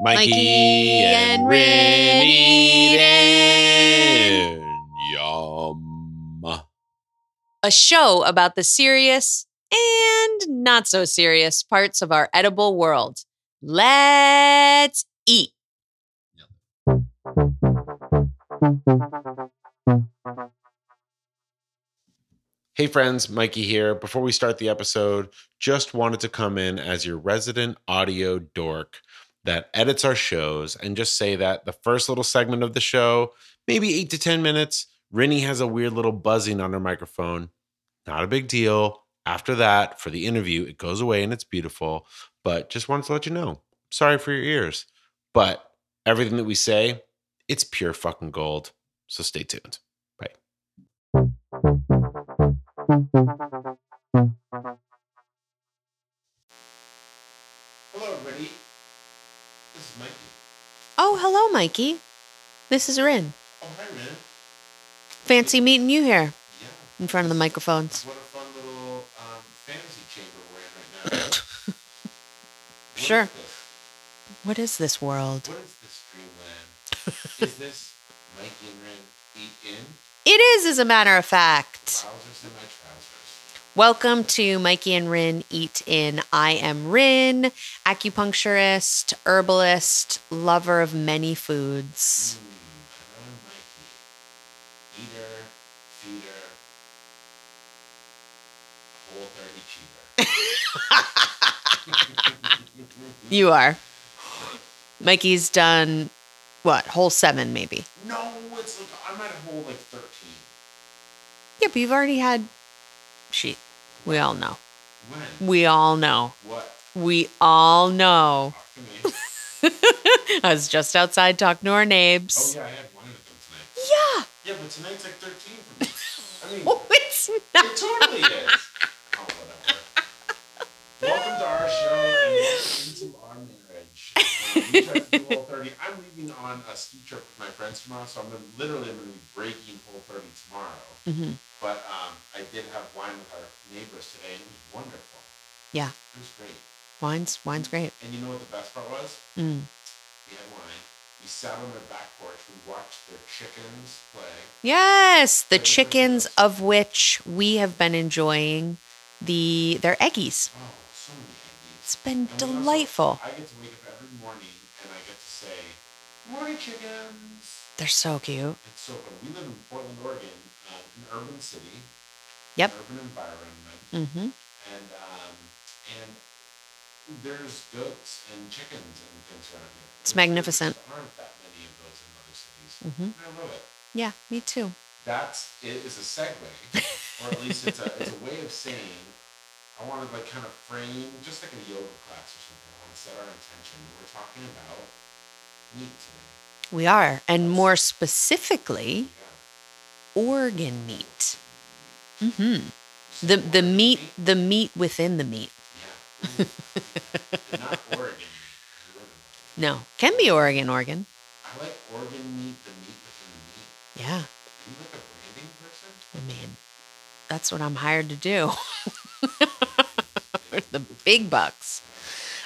Mikey, Mikey and and Rin Rin eating. Yum. a show about the serious and not so serious parts of our edible world. Let's eat. Hey friends, Mikey here. Before we start the episode, just wanted to come in as your resident audio dork that edits our shows and just say that the first little segment of the show, maybe eight to 10 minutes, Rinny has a weird little buzzing on her microphone. Not a big deal. After that, for the interview, it goes away and it's beautiful. But just wanted to let you know. Sorry for your ears. But everything that we say, it's pure fucking gold. So stay tuned. Bye. Hello, everybody. This is Mikey. Oh, hello, Mikey. This is Rin. Oh, hi, Rin. Fancy meeting you here Yeah. in front of the microphones. What a fun little um, fantasy chamber we're in right now. What Sure. Is what is this world? What is this dreamland? is this Mikey and Rin eat in? It is, as a matter of fact. Welcome to Mikey and Rin Eat In. I am Rin, acupuncturist, herbalist, lover of many foods. Mm, and I'm Mikey. Eater, feeder, whole 30 cheater. You are. Mikey's done what? Whole seven, maybe. No, it's like I'm at whole like 13. Yeah, but you've already had. She. We all know. When? We all know. What? We all know. Talk to me. I was just outside talking to our nabs. Oh yeah, I had wine with them tonight. yeah. Yeah, but tonight's like 13 for me. I mean, Oh, it's not. it totally is. Oh, whatever. Welcome to our show and welcome into our marriage. Um, we tried Whole 30. I'm leaving on a ski trip with my friends tomorrow, so I'm gonna, literally I'm going to be breaking Whole 30 tomorrow. Mhm. But um, I did have wine with our neighbors today, and it was wonderful. Yeah. It was great. Wine's wine's great. And you know what the best part was? Mm. We had wine. We sat on their back porch. We watched their chickens play. Yes, the chickens of which we have been enjoying the their eggies. Oh, so many eggies. It's been And we also- delightful. I get to wake up every morning and I get to say, "Morning, chickens." They're so cute. It's so fun. We live in Portland, Oregon, an urban city. Yep. Urban environment, Mm-hmm. and um, and there's goats and chickens and things around here. It's magnificent. There aren't that many of those in other cities. Mhm. And I love it. Yeah, me too. That's it is a segue, or at least it's a it's a way of saying I want to like kind of frame just like a yoga class or something. I want to set our intention. We're talking about meat today. We are, and more specifically, Yeah. Organ meat. Mm-hmm. The the meat the meat within the meat. Not Oregon meat. 'cause we live in Oregon. No, can be Oregon, Oregon. I like Oregon meat, the meat within the meat. Yeah, Are you like a branding person? I mean, that's what I'm hired to do. the big bucks.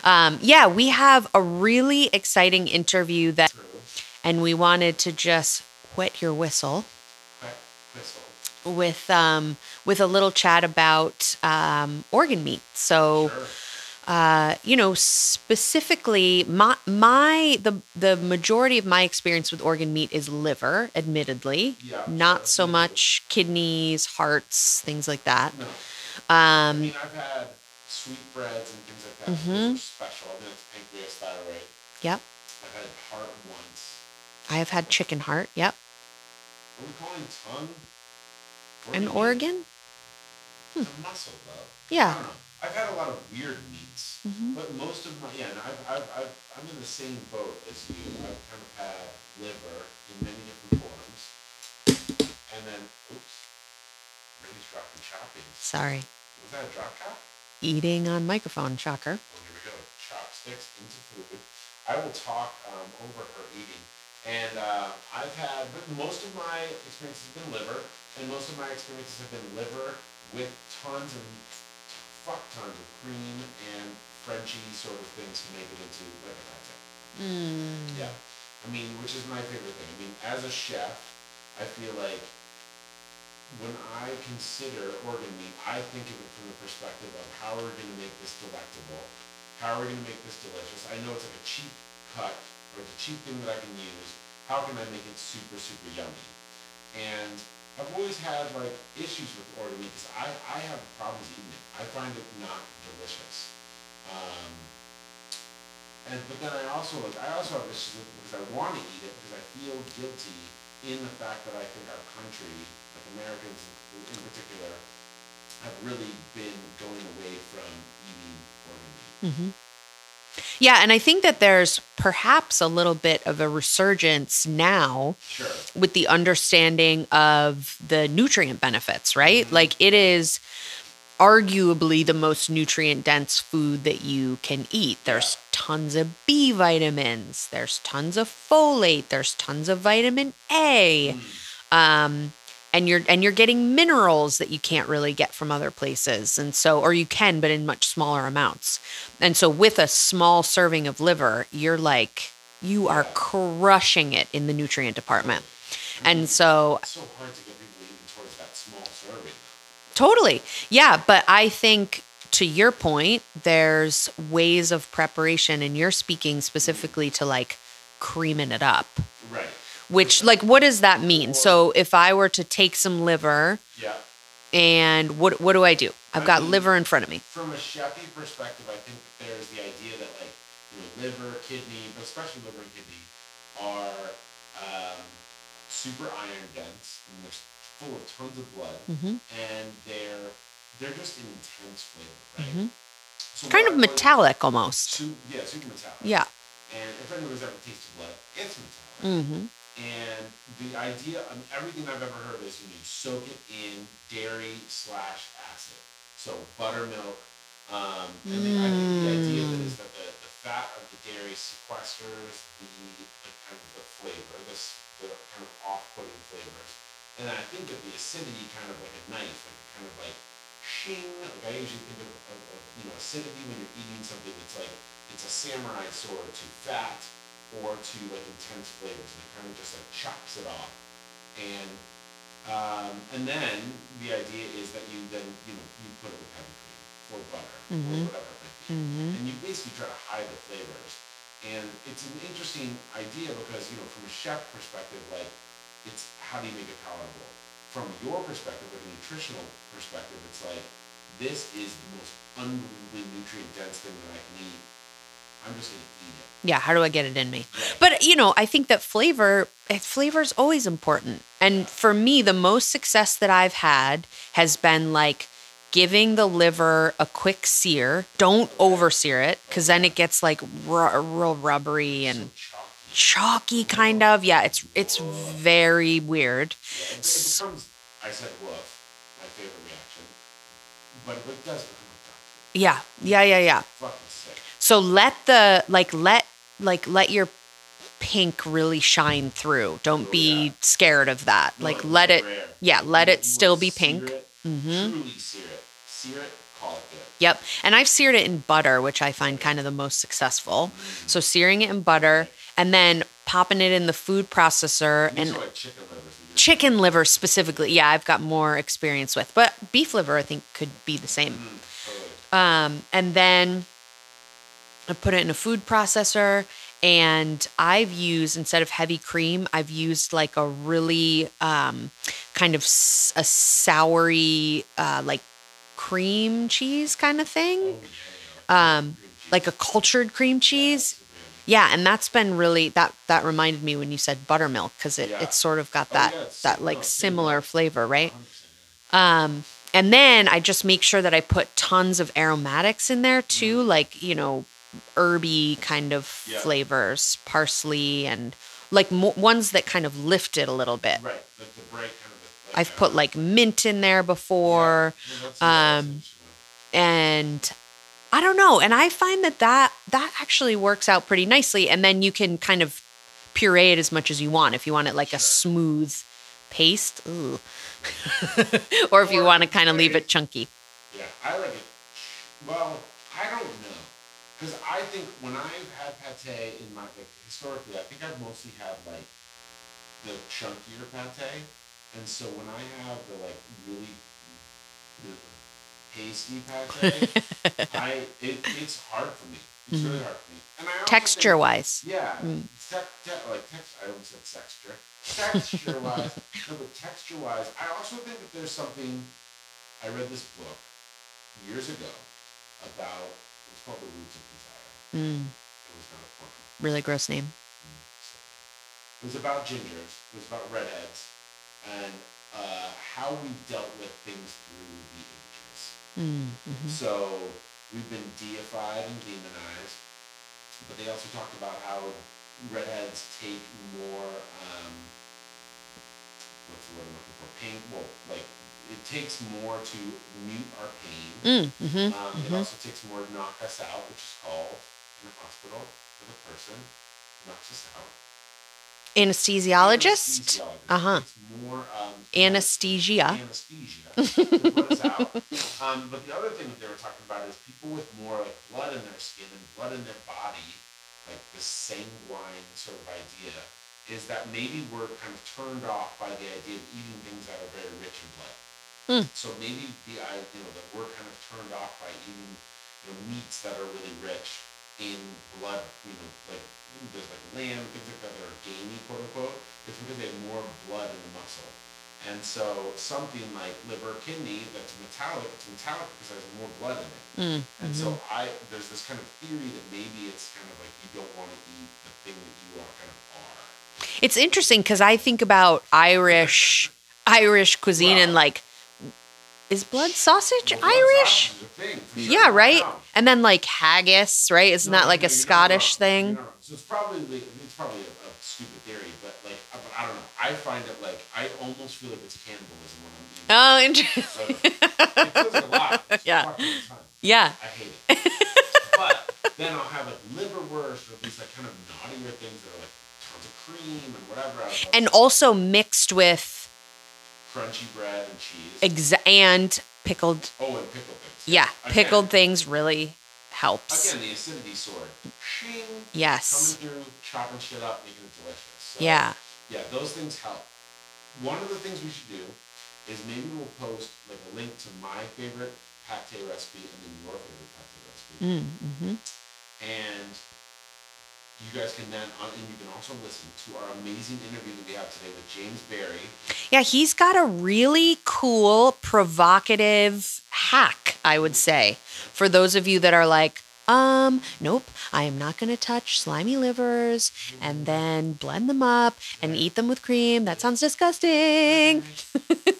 Um, yeah, we have a really exciting interview that, and we wanted to just wet your whistle. With um, with a little chat about um, organ meat. So. Sure. uh, you know, specifically, my my the the majority of my experience with organ meat is liver, admittedly, Yeah. not so sure. much kidneys, hearts, things like that. No. I Um, mean, I've had sweetbreads and things like that. Mhm. Special. I mean, it's pancreas, thyroid. yep, I've had heart once. I have had chicken heart. Yep, What are we calling tongue? an organ. It's a muscle, though. I Yeah. don't know. I've had a lot of weird meats, Mhm. but most of my yeah, and I've, I've, I've I'm in the same boat as you. I've kind of had liver in many different forms, and then oops, really dropping chopping. Sorry, Was that a drop chop? eating on microphone. Shocker. Oh, here we go. Chopsticks into food. I will talk um, over her eating. And uh, I've had, but most of my experiences have been liver, and most of my experiences have been liver with tons and fuck tons of cream and Frenchy sort of things to make it into like a pate. Mm. Yeah. I mean, which is my favorite thing. I mean, as a chef, I feel like when I consider organ meat, I think of it from the perspective of how are we going to make this delectable? How are we going to make this delicious? I know it's like a cheap cut or a cheap thing that I can use. How can I make it super, super yummy? And I've always had like issues with meat because I, I have problems eating it. I find it not delicious. Um, and but then I also like I also have issues with it because I want to eat it because I feel guilty in the fact that I think our country, like Americans in, particular, have really been going away from eating organ meat. hmm Yeah, and I think that there's perhaps a little bit of a resurgence now Sure. with the understanding of the nutrient benefits, right? Mhm. Like it is arguably the most nutrient dense food that you can eat. There's tons of B vitamins, there's tons of folate, there's tons of vitamin A. Mm. Um and you're and you're getting minerals that you can't really get from other places. And so or you can but in much smaller amounts. And so with a small serving of liver, you're like you are crushing it in the nutrient department. And so It's so hard to get people eating towards that small serving. Totally. Yeah. But I think to your point, there's ways of preparation, and you're speaking specifically to like creaming it up, Right. Which, like, what does that mean? So if I were to take some liver Yeah. and what, what do I do? I've I got mean- liver in front of me. From a chefy perspective, I think that there's the idea that like you know liver, kidney, but especially liver and kidney, are um, super iron dense and they're full of tons of blood, Mm-hmm. and they're they're just an intense flavor, right? Mhm. So Kind of metallic almost. Su- yeah, super metallic. Yeah. And if anyone's ever tasted blood, it's metallic. Mm-hmm. And the idea, of everything I've ever heard is you need soak it in dairy slash acid. So buttermilk. Um, and the, I think the idea of is that the, the fat of the dairy sequesters the, the kind of the flavor, this the kind of off-putting flavors. And I think that the acidity kind of like a knife, like kind of like shing. Like I usually think of, of, of you know acidity when you're eating something that's like it's a samurai sword to fat or to like intense flavors, and it kind of just like chops it off. And um, and then the idea is that you then you know you put it with heavy cream or butter Mhm. or whatever it might be, Mm-hmm. and you basically try to hide the flavors. And it's an interesting idea because you know from a chef perspective, like it's how do you make it palatable? From your perspective, like a nutritional perspective, it's like this is the most unbelievably nutrient dense thing that I can eat. I'm just gonna eat it. Yeah. How do I get it in me? But you know, I think that flavor eh, flavor is always important. And for me, the most success that I've had has been like giving the liver a quick sear. Don't over sear it because then it gets like ru- real rubbery and chalky. chalky kind of. Yeah, it's it's very weird. Yeah, it, becomes. I said woof, my favorite reaction, but it does become a. Yeah. Yeah, yeah, yeah. So let the like let like let your pink really shine through. Don't Oh, be yeah. scared of that. No, Like let it rare. yeah, let You- it still be pink. it, Mhm. Truly sear it. Sear it. Call it good. Yep. And I've seared it in butter, which I find kind of the most successful. So searing it in butter and then popping it in the food processor And like chicken livers. chicken liver specifically. Yeah, I've got more experience with. But beef liver I think could be the same. Mm, totally. Um, and then I put it in a food processor. And I've used instead of heavy cream, I've used like a really um, kind of s- a soury, uh, like cream cheese kind of thing, Oh, um, like a cultured cream cheese. Yeah, and that's been really that that reminded me when you said buttermilk because it, Yeah. it's sort of got Oh, that yeah, it's that like similar similar. flavor, right? Um, and then I just make sure that I put tons of aromatics in there too, Mm. like, you know, herby kind of Yeah. flavors, parsley and like mo- ones that kind of lift it a little bit. Right. Like the bright kind of. I've put like mint in there before um, and I don't know. And I find that that that actually works out pretty nicely and then you can kind of puree it as much as you want if you want it like a smooth paste. Ooh. or if you want to kind of leave it chunky. Yeah, I like it. Well, I don't know. Because I think when I've had pate in my like historically, I think I've mostly had like the chunkier pate, and so when I have the like really the pasty pate, I it, it's hard for me. It's really hard for me. And I Texture think- wise. yeah, Mm. te- te- like text. I almost said texture. Texture wise, no, but texture wise, I also think that there's something. I read this book years ago about it was called The Roots of Desire. Mm, It was not a porno. really gross name. It was about gingers. It was about redheads, and uh, how we dealt with things through the ages. Mm, mhm. So we've been deified and demonized, but they also talked about how redheads take more. Um, what's the word I'm looking for? Pain. Well, like it takes more to mute our pain. Mm, mhm, Um, It mhm. also takes more to knock us out, which is called in the hospital for the person knocks us out. Anesthesiologist? Anesthesiologist. Uh-huh. More um, Anesthesia. anesthesia to put us out. Um, but the other thing that they were talking about is people with more like blood in their skin and blood in their body, like the sanguine sort of idea, is that maybe we're kind of turned off by the idea of eating things that are very rich in blood. Hmm. So maybe the idea you know, that we're kind of turned off by eating you know, meats that are really rich in blood, you know, like there's like lamb, things like that that are gamey, quote unquote. It's because they have more blood in the muscle. And so something like liver, kidney that's metallic, it's metallic because there's more blood in it. Mm, And mhm. so I there's this kind of theory that maybe it's kind of like you don't want to eat the thing that you are kind of are. It's interesting because I think about Irish Irish cuisine and like, is blood sausage Well, Irish? sausage is a thing, for Yeah, right. And then like haggis, right? Isn't No, that like no, a Scottish thing? You're not wrong. So it's probably like, it's probably a, a stupid theory, but like I, but I don't know. I find it like I almost feel like it's cannibalism when I'm eating. Oh, interesting. So, it feels a lot. It's Yeah. yeah. I hate it. but then I'll have like liverwurst or these like kind of naughtier things that are like tons of cream and whatever. And also mixed with crunchy bread and cheese. exa- and pickled. oh, and pickled things. Yeah, Again- pickled things really helps. Again, the acidity sword. Shing. Yes. Coming through, chopping shit up, making it delicious. So, Yeah. Yeah, those things help. One of the things we should do is maybe we'll post like a link to my favorite pate recipe and then your favorite pate recipe. Mm, hmm And you guys can then, uh, and you can also listen to our amazing interview that we have today with James Barry. Yeah, he's got a really cool, provocative hack, I would say. For those of you that are like, um, nope, I am not going to touch slimy livers and then blend them up and eat them with cream. That sounds disgusting.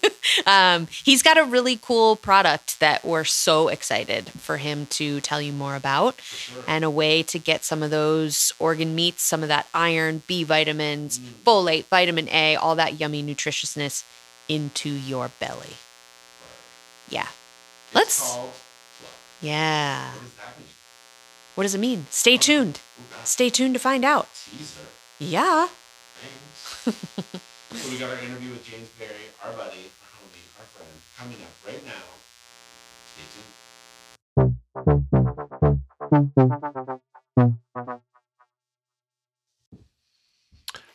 um, he's got a really cool product that we're so excited for him to tell you more about sure. and a way to get some of those organ meats, some of that iron, B vitamins, folate, vitamin A, all that yummy nutritiousness into your belly. Yeah. It's Let's-. Yeah. What does? What does it mean? Stay tuned. Stay tuned to find out. Teaser. Yeah. So we got our interview with James Barry, our buddy, coming up right now. Stay tuned.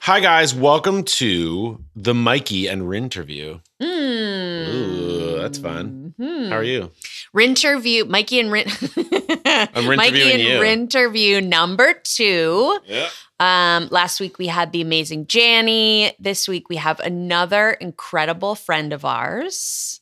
Hi guys, welcome to the Mikey and Rin interview. Mm. Ooh, that's fun. Mhm. How are you? Rinterview, Mikey and Rin. I'm Mikey and you. Rinterview number two. Yeah. Um, last week we had the amazing Janny. This week we have another incredible friend of ours.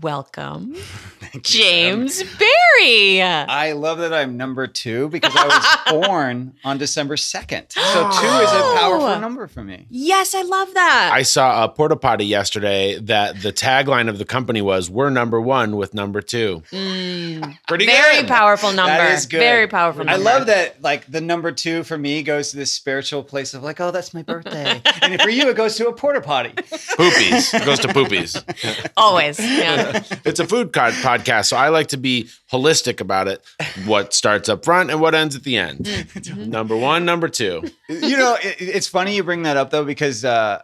Welcome, James Barry. I love that I'm number two because I was born on December 2nd. So two is a Oh. powerful number for me. Yes, I love that. I saw a porta potty yesterday that the tagline of the company was "We're number one with number two. Mm, Pretty very good. powerful number. That is good. Very powerful I love that like the number two for me goes to this spiritual place of like, oh, that's my birthday. and for you, it goes to a porta potty. Poopies. It goes to poopies. Always. Yeah. it's a food co- podcast, so I like to be holistic about it. What starts up front and what ends at the end. Mm-hmm. number one, number two. you know, it, it's funny you bring that up though, because uh,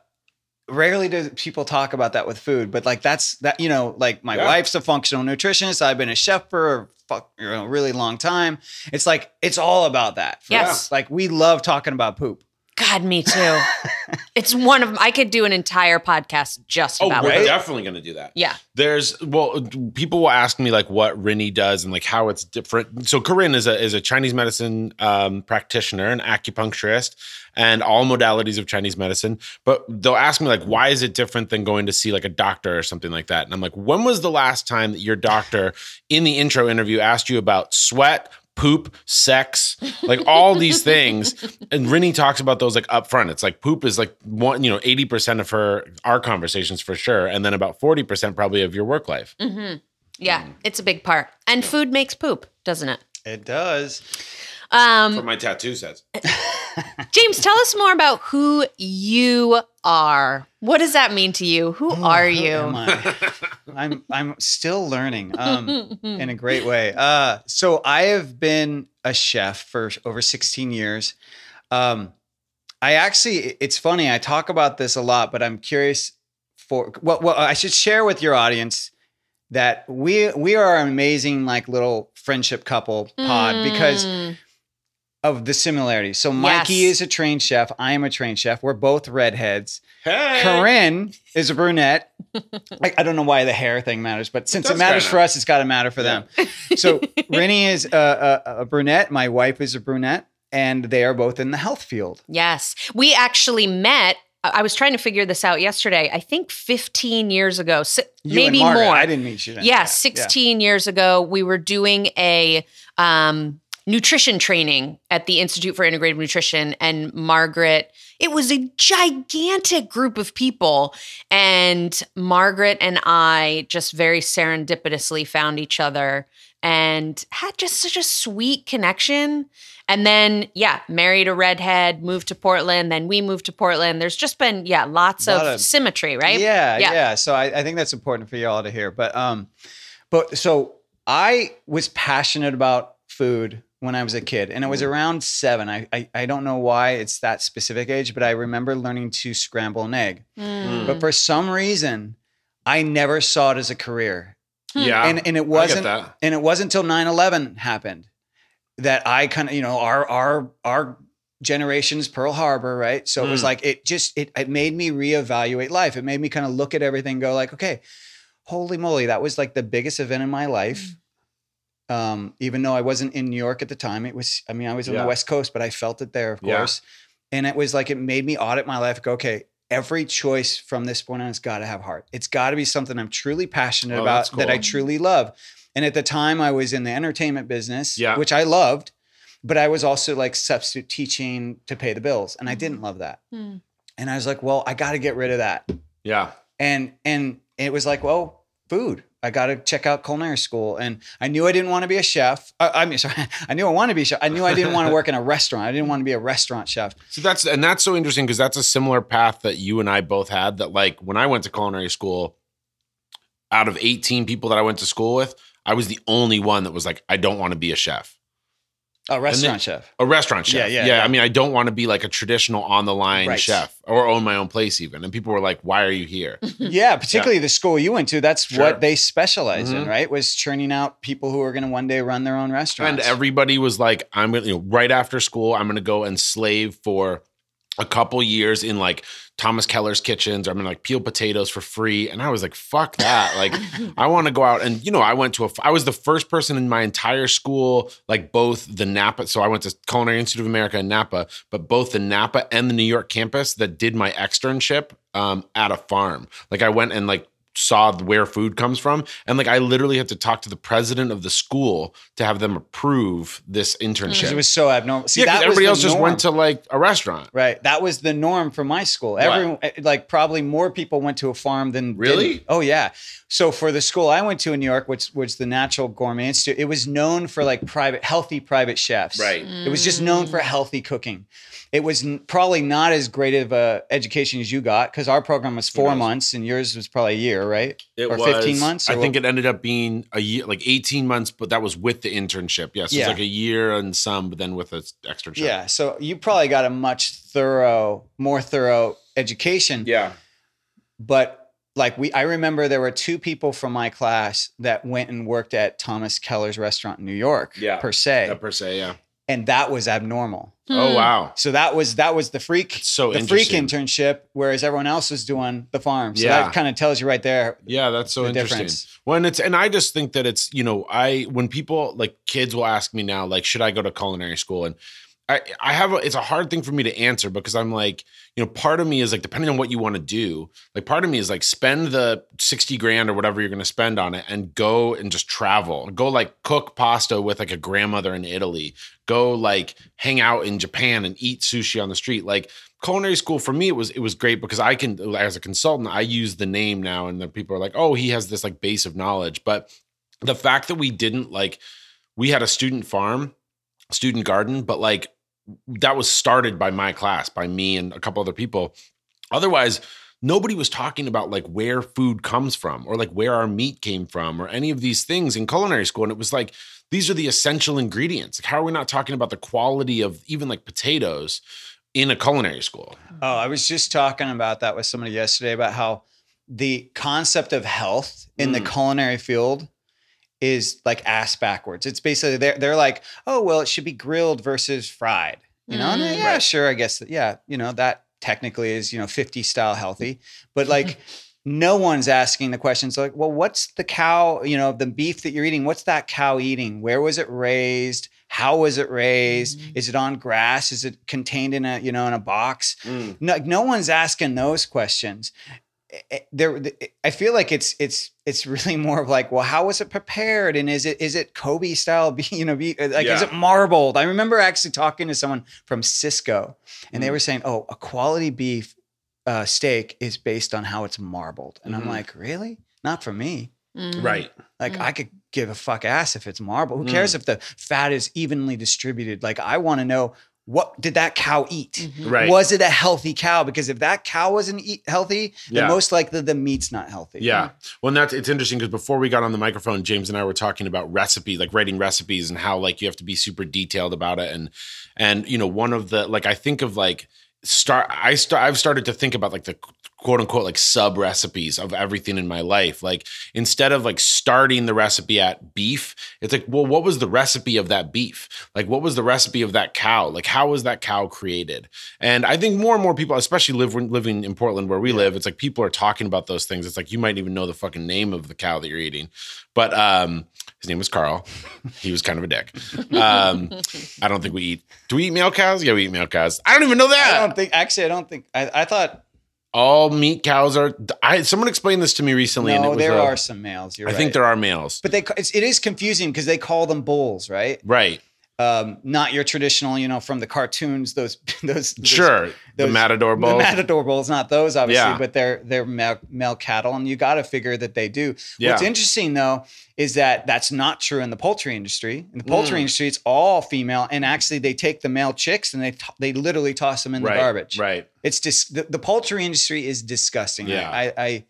rarely do people talk about that with food, but like that's that you know, like my Yeah. wife's a functional nutritionist. I've been a chef for a fuck, you know, really long time. It's like it's all about that. Yes. us. like we love talking about poop. God, me too. it's one of I could do an entire podcast just Oh, about we're right? definitely going to do that. Yeah. There's well, people will ask me like what Rinny does and like how it's different. So Corinne is a is a Chinese medicine um, practitioner, an acupuncturist, and all modalities of Chinese medicine. But they'll ask me like, why is it different than going to see like a doctor or something like that? And I'm like, when was the last time that your doctor in the intro interview asked you about sweat? Poop, sex, like all these things, and Rinny talks about those like up front. It's like poop is like one, you know, eighty percent of her our conversations for sure, and then about forty percent probably of your work life. hmm Yeah, it's a big part. And food makes poop, doesn't it? It does. Um, my tattoo says. James, tell us more about who you are. What does that mean to you? Who are Who you? am I? I'm I'm still learning um, in a great way. Uh, so I have been a chef for over 16 years. Um, I actually, it's funny. I talk about this a lot, but I'm curious for what. Well, I should share with your audience that we we are an amazing like little friendship couple pod because Mm. Of the similarities. So Mikey Yes. is a trained chef. I am a trained chef. We're both redheads. Hey, Corinne is a brunette. I, I don't know why the hair thing matters, but since it, does matters kinda. for us, it's got to matter for them. So Rinny is a, a, a brunette. My wife is a brunette, and they are both in the health field. Yes. We actually met. I I was trying to figure this out yesterday. I think 15 years ago, si- You maybe and more. I didn't meet you then. yeah, 16 years ago, we were doing a um, nutrition training at the Institute for Integrative Nutrition. And Margaret, it was a gigantic group of people. And Margaret and I just very serendipitously found each other and had just such a sweet connection. And then, yeah, married a redhead, moved to Portland. Then we moved to Portland. There's just been, yeah, lots of, of- symmetry, right? Yeah, Yeah. yeah. So I, I think that's important for you all to hear. But um, but so I was passionate about food when I was a kid, and it was around seven. I, I I don't know why it's that specific age, but I remember learning to scramble an egg. Mm. But for some reason, I never saw it as a career. Yeah, and and it I get wasn't that. and it wasn't until 9-11 happened that I kind of, you know, our our our generation's Pearl Harbor, right? So it was Mm. like it just it it made me reevaluate life. It made me kind of look at everything, and go like, okay, holy moly, that was like the biggest event in my life. Um, even though I wasn't in New York at the time, it was. I mean, I was on Yeah. the West Coast, but I felt it there, of Yeah. course. And it was like it made me audit my life. Go, okay, every choice from this point on has got to have heart. It's got to be something I'm truly passionate Oh, about that's that I truly love. And at the time, I was in the entertainment business, Yeah. which I loved, but I was also like substitute teaching to pay the bills, and I didn't love that. Mm. And I was like, well, I got to get rid of that. Yeah, And and it was like, well, food. I got to check out culinary school, and I knew I didn't want to be a chef. I, I mean, sorry, I knew I wanted to be a chef. I knew I didn't want to work in a restaurant. I didn't want to be a restaurant chef. so that's and that's so interesting because that's a similar path that you and I both had. That like when I went to culinary school, out of eighteen people that I went to school with, I was the only one that was like, I don't want to be a chef. A restaurant chef. A restaurant chef. Yeah, Yeah, yeah, yeah. I mean, I don't want to be like a traditional on the line Right. chef or own my own place even. And people were like, "Why are you here?" Yeah, particularly the school you went to. That's Sure. what they specialize in, Mhm. right? Was churning out people who are going to one day run their own restaurants. And everybody was like, "I'm gonna, you know, right after school, I'm gonna go and slave for a couple years in like Thomas Keller's kitchens. Or I'm gonna like peel potatoes for free." And I was like, "Fuck that!" Like, I want to go out and you know, I went to a. I was the first person in my entire school, like both the Napa. So I went to Culinary Institute of America in Napa, but both the Napa and the New York campus that did my externship um, at a farm. Like I went and like saw where food comes from, and like I literally had to talk to the president of the school to have them approve this internship. it was so abnormal. See, yeah, 'cause that everybody the else just went to like a restaurant. Right. That was the norm for my school. Everyone, eh, like, probably more people went to a farm than Really? didn't. Oh yeah. So for the school I went to in New York, which was the Natural Gourmet Institute, it was known for like private, healthy private chefs. Right. It was just known for healthy cooking. It was n- probably not as great of a education as you got because our program was four knows? months and yours was probably a year, right? It or was 15 months. I think what? it ended up being a year, like 18 months, but that was with the internship. Yes, Yeah. it was like a year and some, but then with an externship. Yeah. So you probably got a much thorough, more thorough education. Yeah. but like we, I remember there were two people from my class that went and worked at Thomas Keller's restaurant in New York, Yeah. per se, Yeah, per se, yeah. And that was abnormal. Oh Hmm. wow. So that was that was the freak, It's so the freak internship, whereas everyone else was doing the farm. So Yeah. that kind of tells you right there. Yeah, that's so The interesting. difference. When it's and I just think that it's you know I when people like kids will ask me now like should I go to culinary school and I I have a, it's a hard thing for me to answer because I'm like you know part of me is like depending on what you want to do like part of me is like spend the 60 grand or whatever you're going to spend on it and go and just travel. Go like cook pasta with like a grandmother in Italy. Go like hang out in Japan and eat sushi on the street. Like culinary school for me it was it was great because I can as a consultant I use the name now and then people are like oh he has this like base of knowledge. But the fact that we didn't like we had a student farm student garden but like that was started by my class by me and a couple other people. Otherwise nobody was talking about like where food comes from or like where our meat came from or any of these things in culinary school. And it was like these are the essential ingredients. Like how are we not talking about the quality of even like potatoes in a culinary school? Oh, I was just talking about that with somebody yesterday about how the concept of health in the Mm. culinary field is like ass backwards. It's basically they're they're like, oh well, it should be grilled versus fried. You know, Mm. yeah, Right. sure, I guess that, yeah, you know, that technically is, you know, 50 style healthy. But like no one's asking the questions like, well, what's the cow, you know, the beef that you're eating, what's that cow eating? Where was it raised? How was it raised? Mhm. Is it on grass? Is it contained in a, you know, in a box? Mm. no, no one's asking those questions. Eh, eh, There, I feel like it's it's it's really more of like, well, how was it prepared, and is it is it Kobe style? be- You know, be, like is it marbled? I remember actually talking to someone from Sysco, and they Mm. were saying, oh, a quality beef uh, steak is based on how it's marbled, and Mhm. I'm like, really? Not for me. Mhm. right Like Mm. I could give a fuck ass if it's marble. Who cares if the fat is evenly distributed? Like I want to know what did that cow eat? Mhm. right Was it a healthy cow? Because if that cow wasn't eat healthy, then Yeah. most likely the meat's not healthy. Yeah. Well, and that's it's interesting because before we got on the microphone, James and I were talking about recipe, like writing recipes and how like you have to be super detailed about it. And and you know, one of the like I think of like start I start I've started to think about like the quote unquote like sub recipes of everything in my life. Like instead of like starting the recipe at beef, it's like, well, what was the recipe of that beef? Like what was the recipe of that cow? Like how was that cow created? And I think more and more people, especially live, living in Portland where we live, it's like people are talking about those things. It's like you might even know the fucking name of the cow that you're eating. But um, his name was Carl. He was kind of a dick. Um, I don't think we eat. Do we eat male cows? Yeah, we eat male cows. I don't even know that. I don't think actually I don't think I, I thought All meat cows are. I someone explained this to me recently, and it no, there a- are some males. I right. think there are males. but they it's, it is confusing because they call them bulls, right? Right. Um, not your traditional, you know, from the cartoons. Those those, those Sure. the matador matador The matador bulls, not those obviously, Yeah. but they're they're male, male cattle, and you got to figure that they do. Yeah. What's interesting though is that that's not true in the poultry industry. In the poultry Mm. industry, it's all female, and actually they take the male chicks and they to- they literally toss them in right. the garbage. Right. It's just the, the poultry industry is disgusting. Yeah. I, I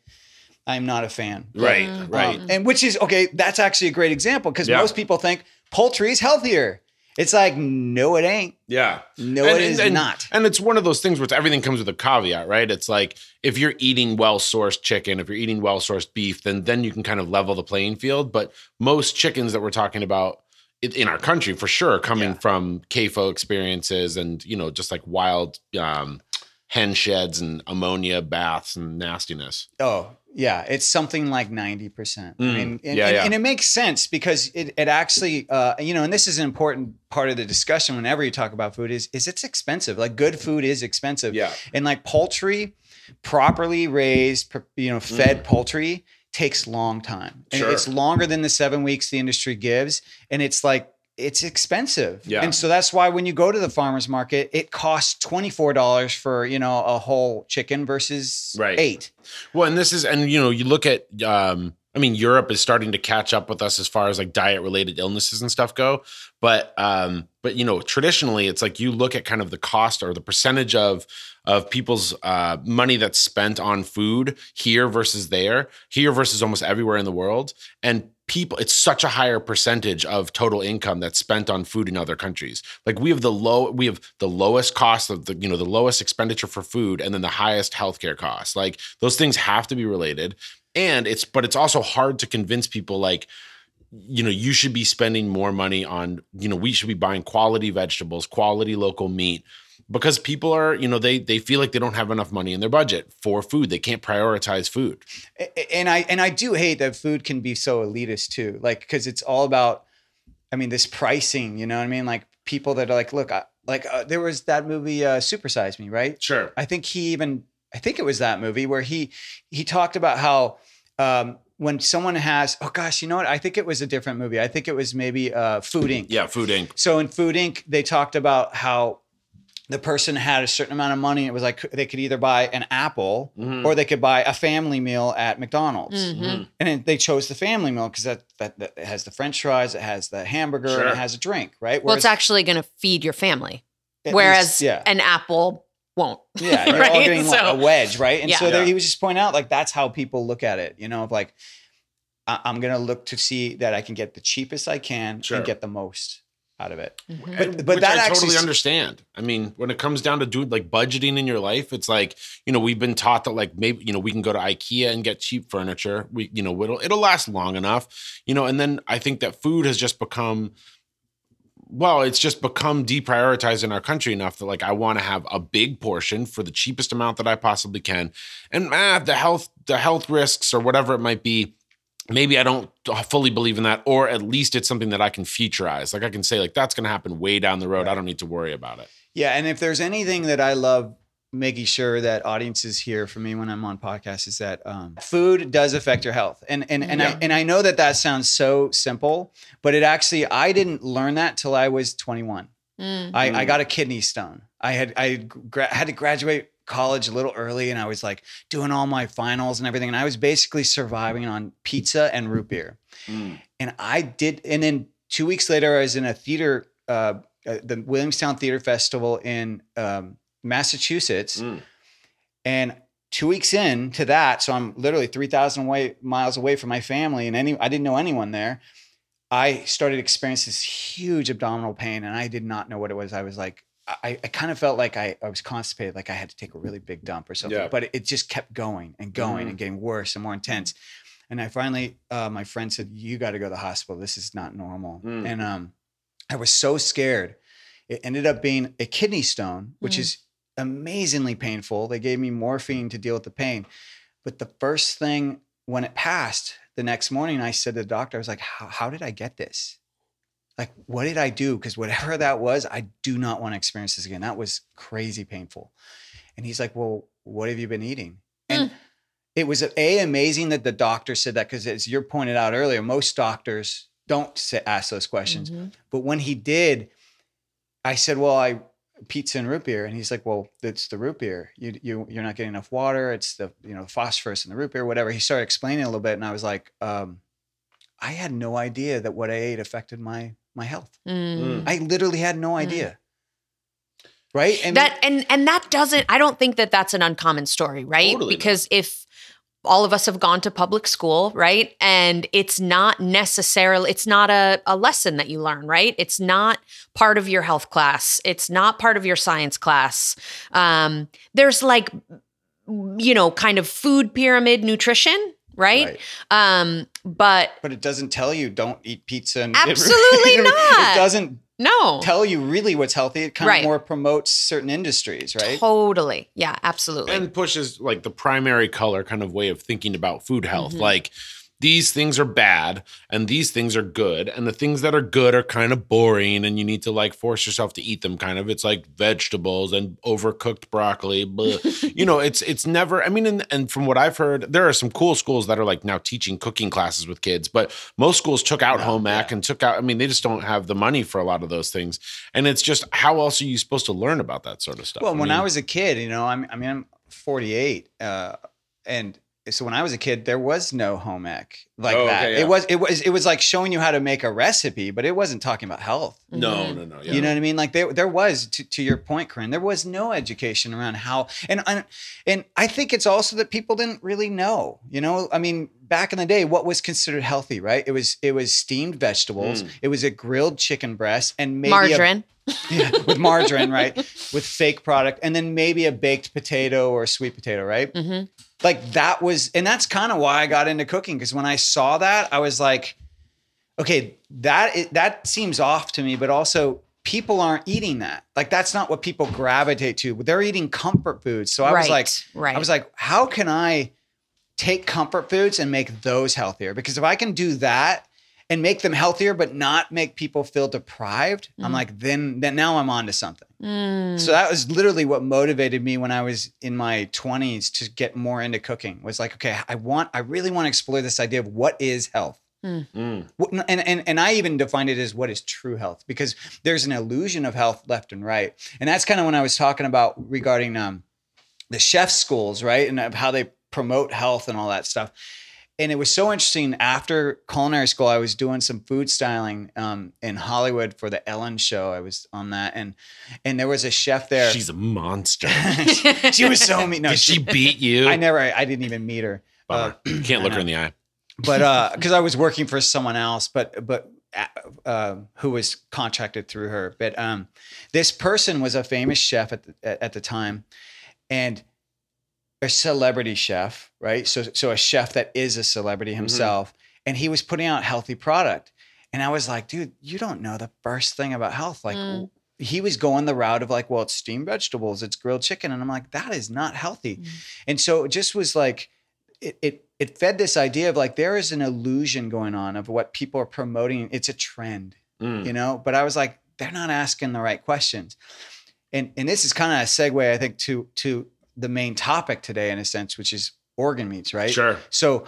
I'm not a fan. Right. Mm. Right. Um, and which is okay. That's actually a great example because Yeah. most people think poultry is healthier. It's like no, it ain't. Yeah. No, And- it is and- and- not. And it's one of those things where everything comes with a caveat, right? It's like if you're eating well sourced chicken, if you're eating well sourced beef, then then you can kind of level the playing field. But most chickens that we're talking about in our country, for sure, coming Yeah. from CAFO experiences and you know just like wild um, hen sheds and ammonia baths and nastiness. Oh, yeah. It's something like 90%. I Mm, mean, and, yeah, and, yeah. and it makes sense because it, it actually, uh, you know, and this is an important part of the discussion whenever you talk about food is, is it's expensive. Like good food is expensive. Yeah. And like poultry, properly raised, you know, fed poultry takes long time. And Mm. Sure. it's longer than the seven weeks the industry gives. And it's like, it's expensive. Yeah. And so that's why when you go to the farmer's market, it costs $24 for, you know, a whole chicken versus Right. eight. Well, and this is, and you know, you look at, um, I mean, Europe is starting to catch up with us as far as like diet related illnesses and stuff go. But, um, but you know, traditionally, it's like you look at kind of the cost or the percentage of of people's uh, money that's spent on food here versus there, here versus almost everywhere in the world, and people it's such a higher percentage of total income that's spent on food in other countries. Like we have the low we have the lowest cost of the you know the lowest expenditure for food and then the highest healthcare costs. Like those things have to be related. And it's but it's also hard to convince people like you know you should be spending more money on you know we should be buying quality vegetables quality local meat because people are you know they they feel like they don't have enough money in their budget for food. They can't prioritize food. And i and i do hate that food can be so elitist too like because it's all about i mean this pricing you know what i mean? Like people that are like look I, like uh, there was that movie uh supersize me right? Sure. I think he even i think it was that movie where he he talked about how um when someone has oh gosh you know what? I think it was a different movie. I think it was maybe uh food inc. Yeah food inc. So in food inc they talked about how the person had a certain amount of money. It was like they could either buy an apple Mhm. or they could buy a family meal at McDonald's. Mhm. And then they chose the family meal because that, that, that it has the French fries, it has the hamburger, and it has a drink, right? Well, it's actually going to feed your family, whereas least- yeah, an apple won't. yeah, and they're all getting like a wedge, right? And Yeah. so there, Yeah. he was just pointing out like that's how people look at it, you know, of like I- I'm gonna look to see that I can get the cheapest I can Sure. and get the most out of it. Mhm. But- but which that I actually totally understand. I mean, when it comes down to doing like budgeting in your life, it's like you know we've been taught that like maybe you know we can go to IKEA and get cheap furniture. We you know it'll it'll last long enough, you know. And then I think that food has just become well, it's just become deprioritized in our country enough that like I want to have a big portion for the cheapest amount that I possibly can, and ah, the health the health risks or whatever it might be. Maybe I don't fully believe in that, or at least it's something that I can futurize. Like I can say, like that's going to happen way down the road. I don't need to worry about it. Yeah, and if there's anything that I love making sure that audiences hear from me when I'm on podcasts is that um, food does affect your health, and and and Yeah. I and I know that that sounds so simple, but it actually I didn't learn that till I was 21. Mm. I, I Mm. got a kidney stone. I had I gra- had to graduate college a little early, and I was like doing all my finals and everything, and I was basically surviving on pizza and root beer and I did. And then two weeks later, I was in a theater, uh, uh, the Williamstown Theater Festival in um, Massachusetts, Mm. and two weeks in to that, so I'm literally three thousand away miles away from my family, and any I didn't know anyone there. I started experiencing this huge abdominal pain, and I did not know what it was. I was like. I, I kind of felt like I, I was constipated, like I had to take a really big dump or something. Yeah. But it, it just kept going and going Mhm. and getting worse and more intense. And I finally, uh, my friend said, "You got to go to the hospital. This is not normal." Mm. And um, I was so scared. It ended up being a kidney stone, which Mm. is amazingly painful. They gave me morphine to deal with the pain. But the first thing when it passed, the next morning, I said to the doctor, "I was like, how, how did I get this? Like, what did I do? Because whatever that was, I do not want to experience this again. That was crazy painful." And he's like, "Well, what have you been eating?" And it was a amazing that the doctor said that because as you pointed out earlier, most doctors don't say, ask those questions. Mhm. But when he did, I said, "Well, I pizza and root beer," and he's like, "Well, it's the root beer. You you you're not getting enough water. It's the you know phosphorus in the root beer, whatever." He started explaining a little bit, and I was like, um, "I had no idea that what I ate affected my my health. Mm. I literally had no Mm. idea." Right? And that and and that doesn't i don't think that that's an uncommon story right Totally not. because if all of us have gone to public school right and it's not necessarily it's not a, a lesson that you learn right it's not part of your health class it's not part of your science class um, there's like you know kind of food pyramid nutrition right, Right. um but but it doesn't tell you don't eat pizza. And Absolutely it, not. It doesn't no tell you really what's healthy. It kind Right. of more promotes certain industries, right? totally yeah absolutely and pushes like the primary color kind of way of thinking about food health. Mhm. Like these things are bad and these things are good. And the things that are good are kind of boring and you need to like force yourself to eat them kind of. It's like vegetables and overcooked broccoli. blah. you know, it's it's never I mean and, and from what I've heard, there are some cool schools that are like now teaching cooking classes with kids, but most schools took out Yeah, home ec and took out I mean, they just don't have the money for a lot of those things. And it's just how else are you supposed to learn about that sort of stuff? Well, when I was a kid, you know, I'm, I mean, I'm 48, uh, and so when I was a kid, there was no home ec like Oh, that. okay, yeah. It was it was it was like showing you how to make a recipe, but it wasn't talking about health. No, Mhm. no, no. Yeah. You know what I mean? Like there, there was to, to your point, Corinne. There was no education around how, and and and I think it's also that people didn't really know. You know, I mean, back in the day, what was considered healthy, right? It was it was steamed vegetables, Mm. it was a grilled chicken breast, and maybe a- Margarine. yeah, with margarine, right? With fake product, and then maybe a baked potato or a sweet potato, right? hmm like that was and that's kind of why i got into cooking because when i saw that i was like okay that that seems off to me but also people aren't eating that. Like that's not what people gravitate to. They're eating comfort foods. So i was like right. i was like how can i take comfort foods and make those healthier? Because if i can do that and make them healthier but not make people feel deprived i'm Mhm. like then then now i'm on to something Mm. so that was literally what motivated me when I was in my 20s to get more into cooking. Was like, okay, I want, I really want to explore this idea of what is health. Mm. What, and, and and I even defined it as what is true health because there's an illusion of health left and right, and that's kind of when I was talking about regarding um, the chef schools, right, and of how they promote health and all that stuff. And it was so interesting. After culinary school, I was doing some food styling um, in Hollywood for the Ellen show. I was on that, and and there was a chef there. She's a monster. she was so mean. No, Did she beat you? I never. I didn't even meet her. Uh, Can't look her in the eye. but uh because i was working for someone else but but uh, who was contracted through her but um this person was a famous chef at the, at at the time and a celebrity chef right so so a chef that is a celebrity himself and he was putting out healthy product and i was like dude you don't know the first thing about health like Mm. he was going the route of like well it's steamed vegetables it's grilled chicken and i'm like that is not healthy Mm. and so it just was like it, it it fed this idea of like there is an illusion going on of what people are promoting. It's a trend, Mm. you know. But I was like, they're not asking the right questions. And and this is kind of a segue, I think, to to the main topic today, in a sense, which is organ meats, right? Sure. So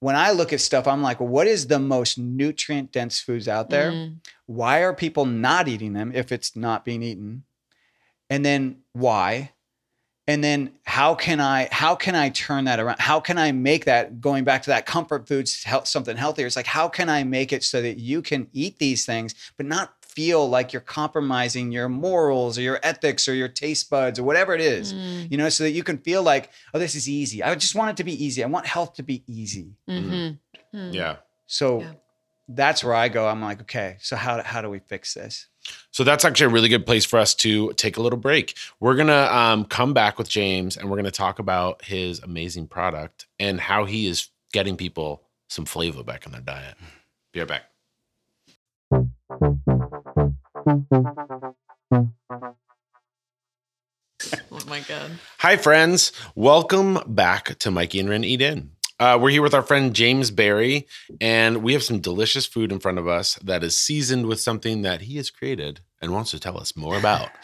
when I look at stuff, I'm like, well, what is the most nutrient dense foods out there? Mm. why are people not eating them if it's not being eaten and then why and then how can i how can i turn that around how can i make that going back to that comfort foods health, something healthier it's like how can i make it so that you can eat these things but not feel like you're compromising your morals or your ethics or your taste buds or whatever it is Mm. you know so that you can feel like oh this is easy i just want it to be easy i want health to be easy Mhm. Mm. Yeah. so Yeah. that's where i go i'm like okay so how, how do we fix this So that's actually a really good place for us to take a little break. We're gonna um, come back with James, and we're gonna talk about his amazing product and how he is getting people some flavor back in their diet. Be right back. Oh my god. Hi, friends. Welcome back to Mikey and Rin Eat In. Uh, we're here with our friend James Barry, and we have some delicious food in front of us that is seasoned with something that he has created and wants to tell us more about.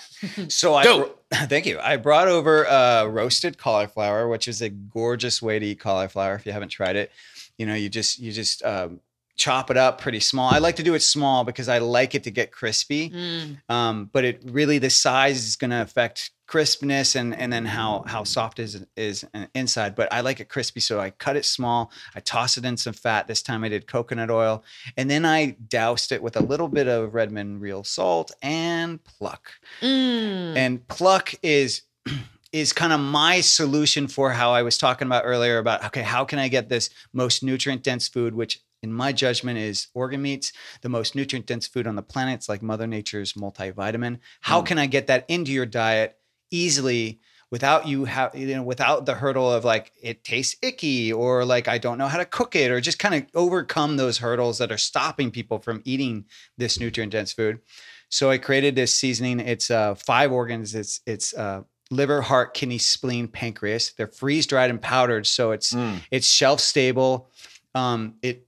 So I Go. br- thank you. I brought over uh, roasted cauliflower, which is a gorgeous way to eat cauliflower. If you haven't tried it, you know you just you just um, chop it up pretty small. I like to do it small because I like it to get crispy. Mm. Um, but it really the size is going to affect crispness and and then how how soft is is inside. But I like it crispy, so I cut it small. I toss it in some fat. This time I did coconut oil, and then I doused it with a little bit of Redmond real salt and pluck Mm. and pluck is is kind of my solution for how I was talking about earlier about okay, how can I get this most nutrient dense food, which in my judgment is organ meats, the most nutrient dense food on the planet. It's like Mother Nature's multivitamin. How Mm. can I get that into your diet easily? Without you have, you know, without the hurdle of like it tastes icky or like I don't know how to cook it or just kind of overcome those hurdles that are stopping people from eating this nutrient dense food. So I created this seasoning. It's uh, five organs. It's it's uh, liver, heart, kidney, spleen, pancreas. They're freeze dried and powdered, so it's Mm. it's shelf stable. Um, it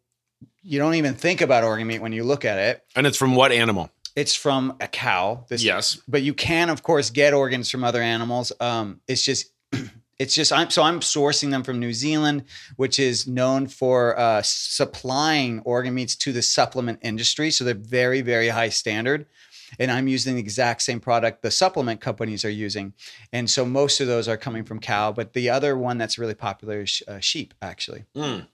you don't even think about organ meat when you look at it. And it's from what animal? It's from a cow. This, Yes. but you can of course get organs from other animals. Um, it's just it's just I'm so I'm sourcing them from New Zealand, which is known for uh, supplying organ meats to the supplement industry. So they're very very high standard. and I'm using the exact same product the supplement companies are using. And so most of those are coming from cow, but the other one that's really popular is uh, sheep, actually. Mm.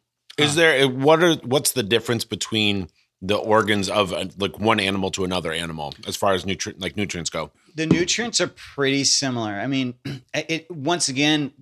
Is there what are what's the difference between the organs of uh, like one animal to another animal as far as nutrient like nutrients go? The nutrients are pretty similar. I mean, it once again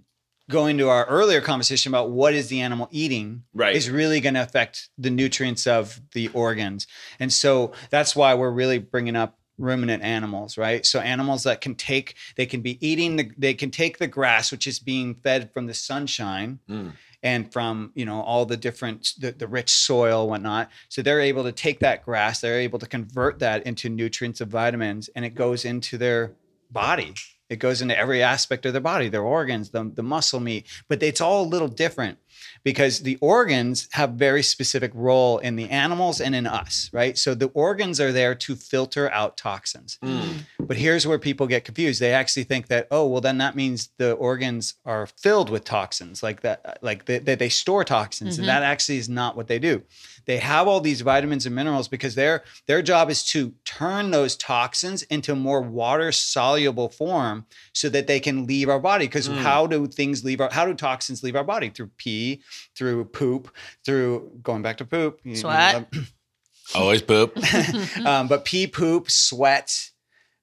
going to our earlier conversation about what is the animal eating Right. is really going to affect the nutrients of the organs. And so that's why we're really bringing up ruminant animals, right? So animals that can take they can be eating the they can take the grass which is being fed from the sunshine Mm. and from you know all the different the, the rich soil whatnot so they're able to take that grass they're able to convert that into nutrients and vitamins and it goes into their body it goes into every aspect of their body their organs the, the muscle meat but it's all a little different because the organs have very specific role in the animals and in us right so the organs are there to filter out toxins Mm. but here's where people get confused. They actually think that, oh, well, then that means the organs are filled with toxins, like that, like that they, they store toxins, Mhm. and that actually is not what they do. They have all these vitamins and minerals because their their job is to turn those toxins into more water soluble form, so that they can leave our body. Because Mm. how do things leave our? How do toxins leave our body? Through pee, through poop, through going back to poop, you- you Sweat. love- Always poop. um, but pee, poop, sweat,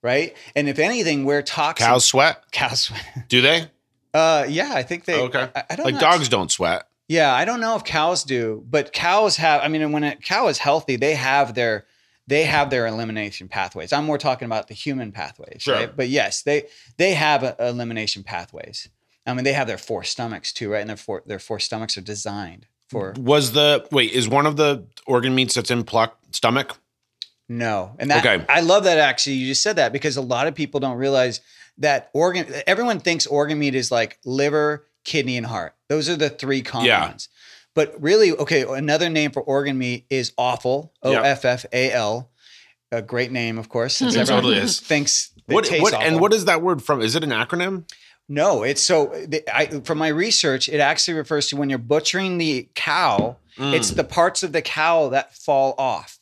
right? And if anything, we're toxic. Cows sweat? cow sweat. Do they? Uh, yeah, I think they. Okay. I, I don't Like know. dogs don't sweat. Yeah, I don't know if cows do, but cows have. I mean, when a cow is healthy, they have their they have their elimination pathways. I'm more talking about the human pathways, Sure. right? But yes, they they have uh, elimination pathways. I mean, they have their four stomachs too, right? And their four their four stomachs are designed for Was the wait, is one of the organ meats that's in pluck stomach? No. And that Okay. I love that actually you just said that because a lot of people don't realize that organ everyone thinks organ meat is like liver, kidney and heart. Those are the three common Yeah. ones. But really, okay, another name for organ meat is offal, O. F F A L. A great name, of course, since It everyone totally is. thinks What, what and what is that word from? Is it an acronym? No, it's so I from my research, it actually refers to when you're butchering the cow, it's Mm. the parts of the cow that fall off.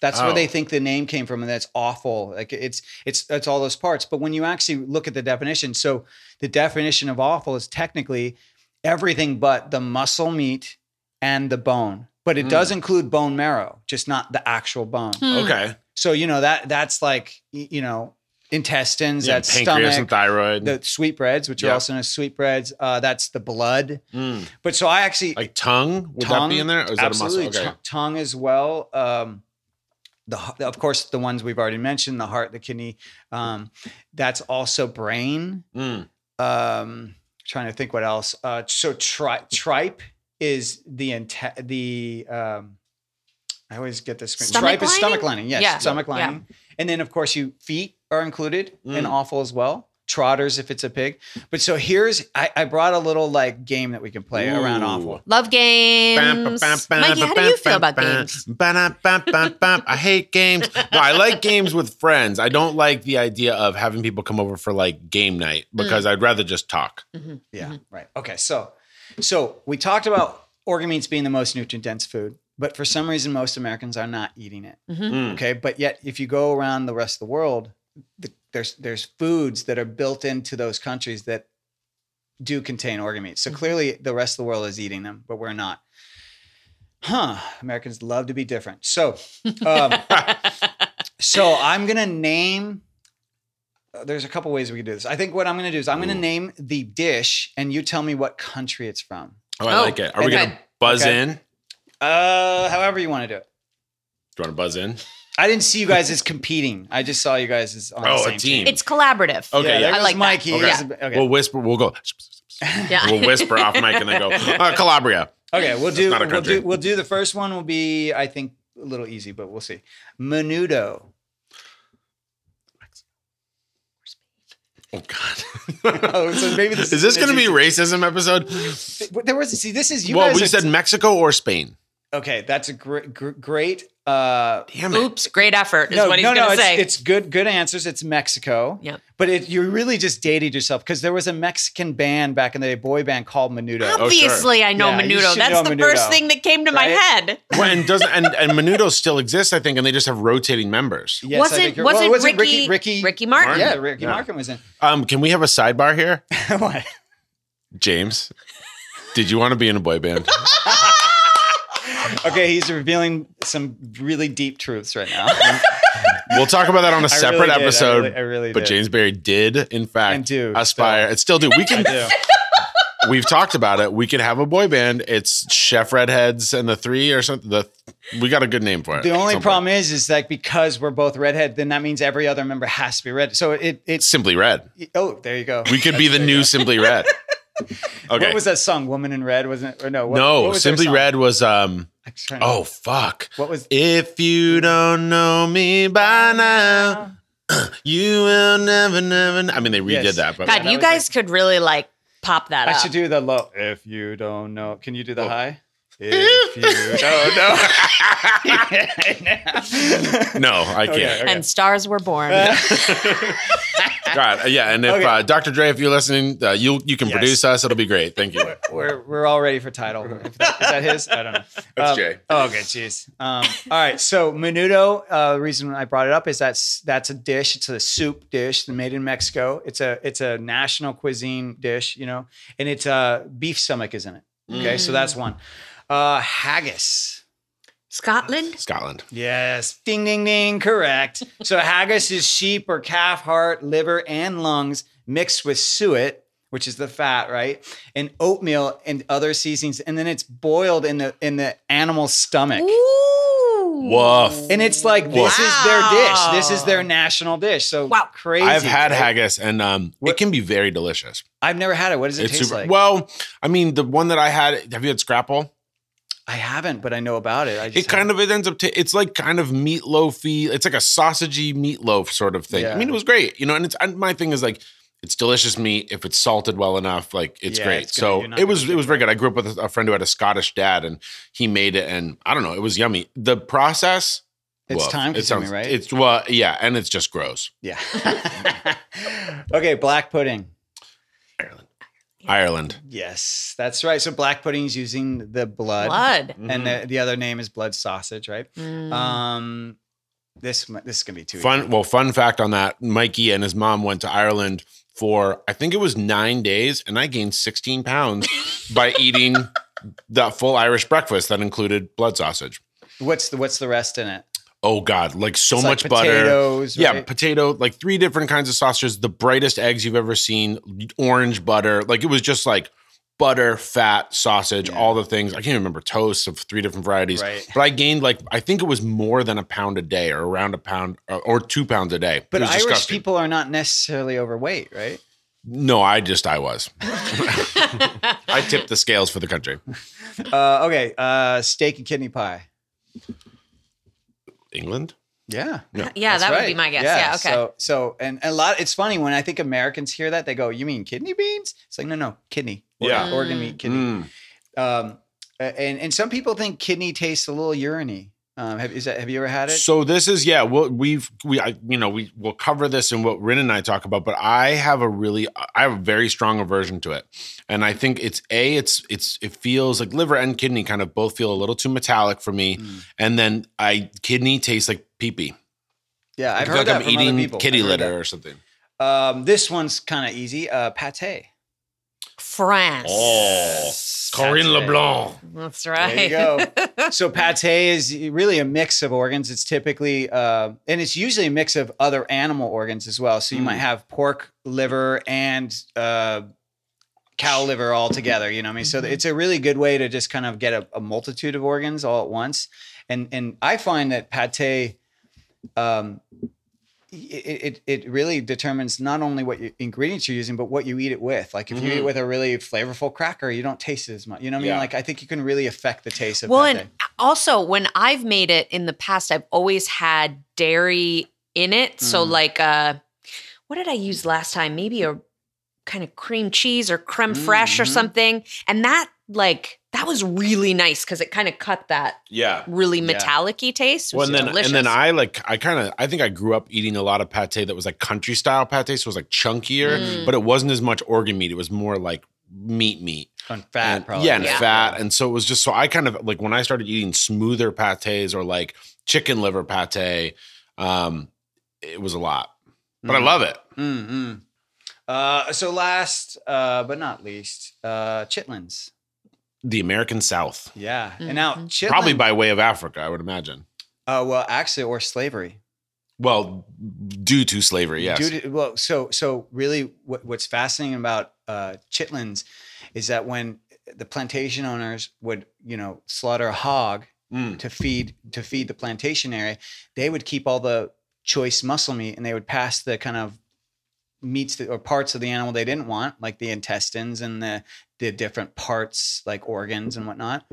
That's where Oh. they think the name came from, and that's offal. Like it's it's it's all those parts. But when you actually look at the definition, so the definition of offal is technically everything but the muscle meat and the bone. But it Mm. does include bone marrow, just not the actual bone. Hmm. okay. So you know that that's like you know intestines, Yeah, that's pancreas stomach, and thyroid. the sweetbreads, which Yeah. are also known as sweetbreads. Uh, that's the blood. Mm. But so I actually Like tongue? Would that be in there? Or is absolutely that a muscle? Okay. t- tongue as well. Um, the of course the ones we've already mentioned, the heart, the kidney. Um, that's also brain. Mm. Um, trying to think what else. Uh, so tri- tripe is the inte- the um, I always get this. Stomach tripe is stomach lining? lining. Yes, Yeah. stomach Yeah. lining. And then of course you feet are included in Mm. offal as well. Trotters if it's a pig. But so here's I, I brought a little like game that we can play around Ooh. offal. Love games. Mikey, how do you feel about games? I hate games. No, I like games with friends. I don't like the idea of having people come over for like game night because I'd rather just talk. Yeah, right. Okay, so so we talked about organ meats being the most nutrient dense food, but for some reason most Americans are not eating it. Mm. Okay, but yet if you go around the rest of the world, the, there's there's foods that are built into those countries that do contain organ meats. So clearly the rest of the world is eating them, but we're not. Huh? Americans love to be different. So, um, so I'm gonna name. uh, There's a couple ways we can do this. I think what I'm gonna do is I'm gonna Ooh. name the dish, and you tell me what country it's from. Oh, I Oh, like it. Are we okay. gonna buzz Okay. in? Uh, however you want to do it. Do you want to buzz in? I didn't see you guys as competing. I just saw you guys as on Oh, the a same team. It's collaborative. Okay, yeah, yeah. there I goes like that. Mikey. Okay. Here's the- okay. We'll whisper. We'll go. Yeah. We'll whisper off mic and then go. Uh, Calabria. okay, we'll do not a we'll country. do we'll do the first one will be I think a little easy, but we'll see. Menudo. Oh God. Oh, so maybe this is this going to be easy. racism episode? There was see this is you well, guys we are- said Mexico or Spain. Okay, that's a great, great. Uh, Damn it. Oops, great effort is no, what he's no, no, gonna it's, say. it's good, good answers. It's Mexico. Yep. But it, you really just dated yourself because there was a Mexican band back in the day, boy band called Menudo. Oh, sure. Obviously, I know Yeah, you Menudo. should That's know the Menudo, first thing that came to my right? head. Well, and doesn't and, and Menudo still exists, I think, and they just have rotating members. Yes, I wasn't think you're- wasn't, well, was it Ricky, Ricky, Ricky, Ricky Martin? Yeah, Ricky Yeah. Martin was in. Um, can we have a sidebar here, what? James? Did you want to be in a boy band? Okay, he's revealing some really deep truths right now. We'll talk about that on a I really separate did, I episode. really- I really but did. James Barry did, in fact, do, aspire. still. It still do. We can. Do. We've talked about it. We could have a boy band. It's Chef Redheads and the Three or something. The we got a good name for it. The only problem is, is that because we're both redhead, then that means every other member has to be red. So it, it's Simply Red. oh, there you go. We could be the new Simply Red. Okay. What was that song? Woman in Red, wasn't it? Or no, what, no, what was Simply? Red was um. I'm to- Oh fuck. what was? If you mm. don't know me by now, you will never, never. I mean, they redid Yes. that, but God, that you was guys could really like pop that I up. should do the low. If you don't know, can you do the Oh. high? If you don't know. no, I can't. Okay, okay. And stars were born. God, yeah, and if Okay. uh, Dr. Dre, if you're listening, uh, you you can Yes. produce us. It'll be great. Thank you. we're we're all ready for title. If that, is that his? I don't know. That's Um, Jay. Oh, okay, jeez. Um, all right, so menudo. Uh, the reason I brought it up is that's that's a dish. It's a soup dish made in Mexico. It's a it's a national cuisine dish, you know, and it's uh, beef stomach is in it. Okay, so that's one. Uh, haggis. Scotland? Scotland. Yes, ding ding ding, correct. So haggis is sheep or calf heart, liver, and lungs mixed with suet, which is the fat, right? And oatmeal and other seasonings, and then it's boiled in the in the animal's stomach. Ooh. Woof. And it's like this is their dish. This is their national dish. So Wow. crazy. I've had right? haggis, and um, it can be very delicious. I've never had it. What does it It's taste super. like? Well, I mean, the one that I had. Have you had scrapple? I haven't, but I know about it. I just It kind of it ends up. ta it's like kind of meatloafy. It's like a sausagey meatloaf sort of thing. I mean, it was great, you know. And it's and my thing is like. It's delicious meat if it's salted well enough. Like it's Yeah, great. it's so it was it was very good. I grew up with a, friend who had a Scottish dad, and he made it, and I don't know, it was yummy. The process, It's woof. time It consuming, sounds- right? It's well, yeah, and it's just gross. yeah. okay, black pudding. Ireland, Ireland. Yes, that's right. So black pudding is using the blood, Blood. and the, the other name is blood sausage, right? Mm. Um, this this is gonna be too Fun. easy. Well, fun fact on that: Mikey and his mom went to Ireland for I think it was nine days, and I gained sixteen pounds by eating that full Irish breakfast that included blood sausage. What's the what's the rest in it? Oh God, like so It's much like butter. potatoes, Yeah, potato, like three different kinds of sausages, the brightest eggs you've ever seen, orange butter. Like it was just like butter, fat, sausage, Yeah. all the things. I can't even remember toasts of three different varieties. Right. But I gained like I think it was more than a pound a day, or around a pound, or, or two pounds a day. But Irish disgusting. people are not necessarily overweight, right? No, I just I was. I tipped the scales for the country. Uh, okay, uh, steak and kidney pie. England. Yeah. yeah, That's that would be my guess. Yeah, okay. So, so and a lot. It's funny when I think Americans hear that they go, "You mean kidney beans?" It's like, no, no, kidney. Yeah. organ meat, kidney. Mm. Um, and and some people think kidney tastes a little uriny. Um, have, is that, have you ever had it? So this is yeah. Well, we've we I, you know we will cover this in what Rin and I talk about, but I have a really I have a very strong aversion to it, and I think it's a it's it's it feels like liver and kidney kind of both feel a little too metallic for me, Mm. and then I kidney tastes like pee pee. yeah, I I've feel heard like that I'm from other eating people. kitty litter or something. Um, this one's kind of easy. Uh, pate. France. Oh, Corinne Pate. LeBlanc. That's right. There you go. so pate is really a mix of organs. It's typically, uh, and it's usually a mix of other animal organs as well. So you Mm. might have pork liver and uh, cow liver all together. You know what I mean? So Mhm. it's a really good way to just kind of get a, a multitude of organs all at once. And and I find that pate, um, it, it it really determines not only what you, ingredients you're using, but what you eat it with. Like if you eat it with a really flavorful cracker, you don't taste it as much. You know what I mean? Yeah. Like I think you can really affect the taste of Well, pate. and also when I've made it in the past, I've always had dairy in it. So Mm. like uh what did I use last time? Maybe a kind of cream cheese or creme fraiche or Mhm. something. And that like that was really nice because it kind of cut that Yeah. really Yeah. metallic-y taste. Well, and then delicious. and then I like I kind of I think I grew up eating a lot of pate that was like country style pate, so it was like chunkier, Mm. but it wasn't as much organ meat. It was more like meat meat. On fat, And- probably. Yeah, and Yeah. fat. And so it was just so I kind of like when I started eating smoother pates or like chicken liver pate, um, it was a lot. But I Mm. love it. Mm-hmm. Uh, so last uh, but not least, uh, chitlins. The American South. Yeah, and now Mhm. chitlins. Probably by way of Africa, I would imagine. Uh, well, actually, or slavery. Well, due to slavery, yes. Due to- well, so so really, what, what's fascinating about uh, chitlins is that when the plantation owners would, you know, slaughter a hog Mm. to feed to feed the plantation area, they would keep all the choice muscle meat and they would pass the kind of meats that, or parts of the animal they didn't want, like the intestines and the the different parts, like organs and whatnot,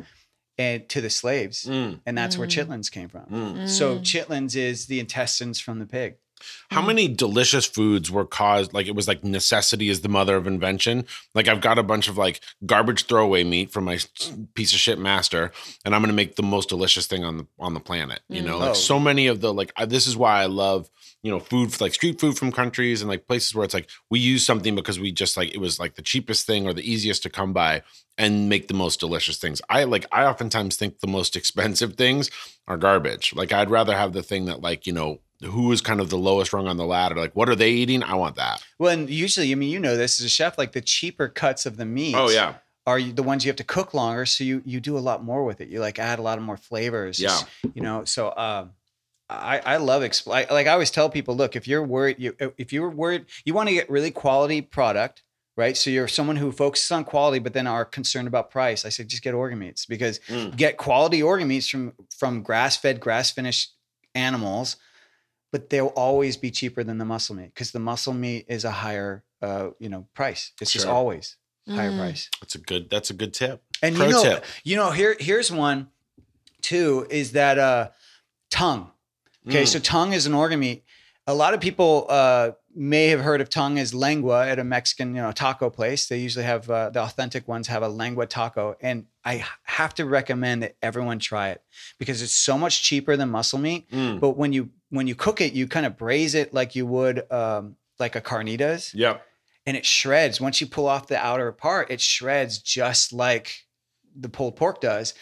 and to the slaves, Mm. and that's where Mm. chitlins came from. Mm. So Mm. chitlins is the intestines from the pig. How Mm. many delicious foods were caused? Like it was like necessity is the mother of invention. Like I've got a bunch of like garbage throwaway meat from my piece of shit master, and I'm gonna make the most delicious thing on the on the planet. You know, Mm. like Oh. so many of the like I, this is why I love you know food like street food from countries and like places where it's like we use something because we just like it was like the cheapest thing or the easiest to come by and make the most delicious things. I like I oftentimes think the most expensive things are garbage. Like I'd rather have the thing that like you know who is kind of the lowest rung on the ladder. Like what are they eating? I want that. Well, and usually, I mean, you know this as a chef, like the cheaper cuts of the meat. Oh yeah, are you- the ones you have to cook longer, so you you do a lot more with it. You like add a lot of more flavors. Yeah. you know. So um, I I love expl- I, like I always tell people, look, if you're worried, you if you're worried, you want to get really quality product. Right, so you're someone who focuses on quality, but then are concerned about price. I say just get organ meats because Mm. get quality organ meats from from grass fed, grass finished animals, but they'll always be cheaper than the muscle meat because the muscle meat is a higher, uh, you know, price. It's just Sure. always higher Mm. price. that's a good. That's a good tip. And Pro you know, tip. you know, here here's one too is that uh tongue. Okay, Mm. so tongue is an organ meat. A lot of people uh may have heard of tongue as lengua at a Mexican, you know, taco place. They usually have uh, the authentic ones have a lengua taco, and I have to recommend that everyone try it because it's so much cheaper than muscle meat. Mm. But when you when you cook it, you kind of braise it like you would um, like a carnitas, Yep. and it shreds. Once you pull off the outer part, it shreds just like the pulled pork does,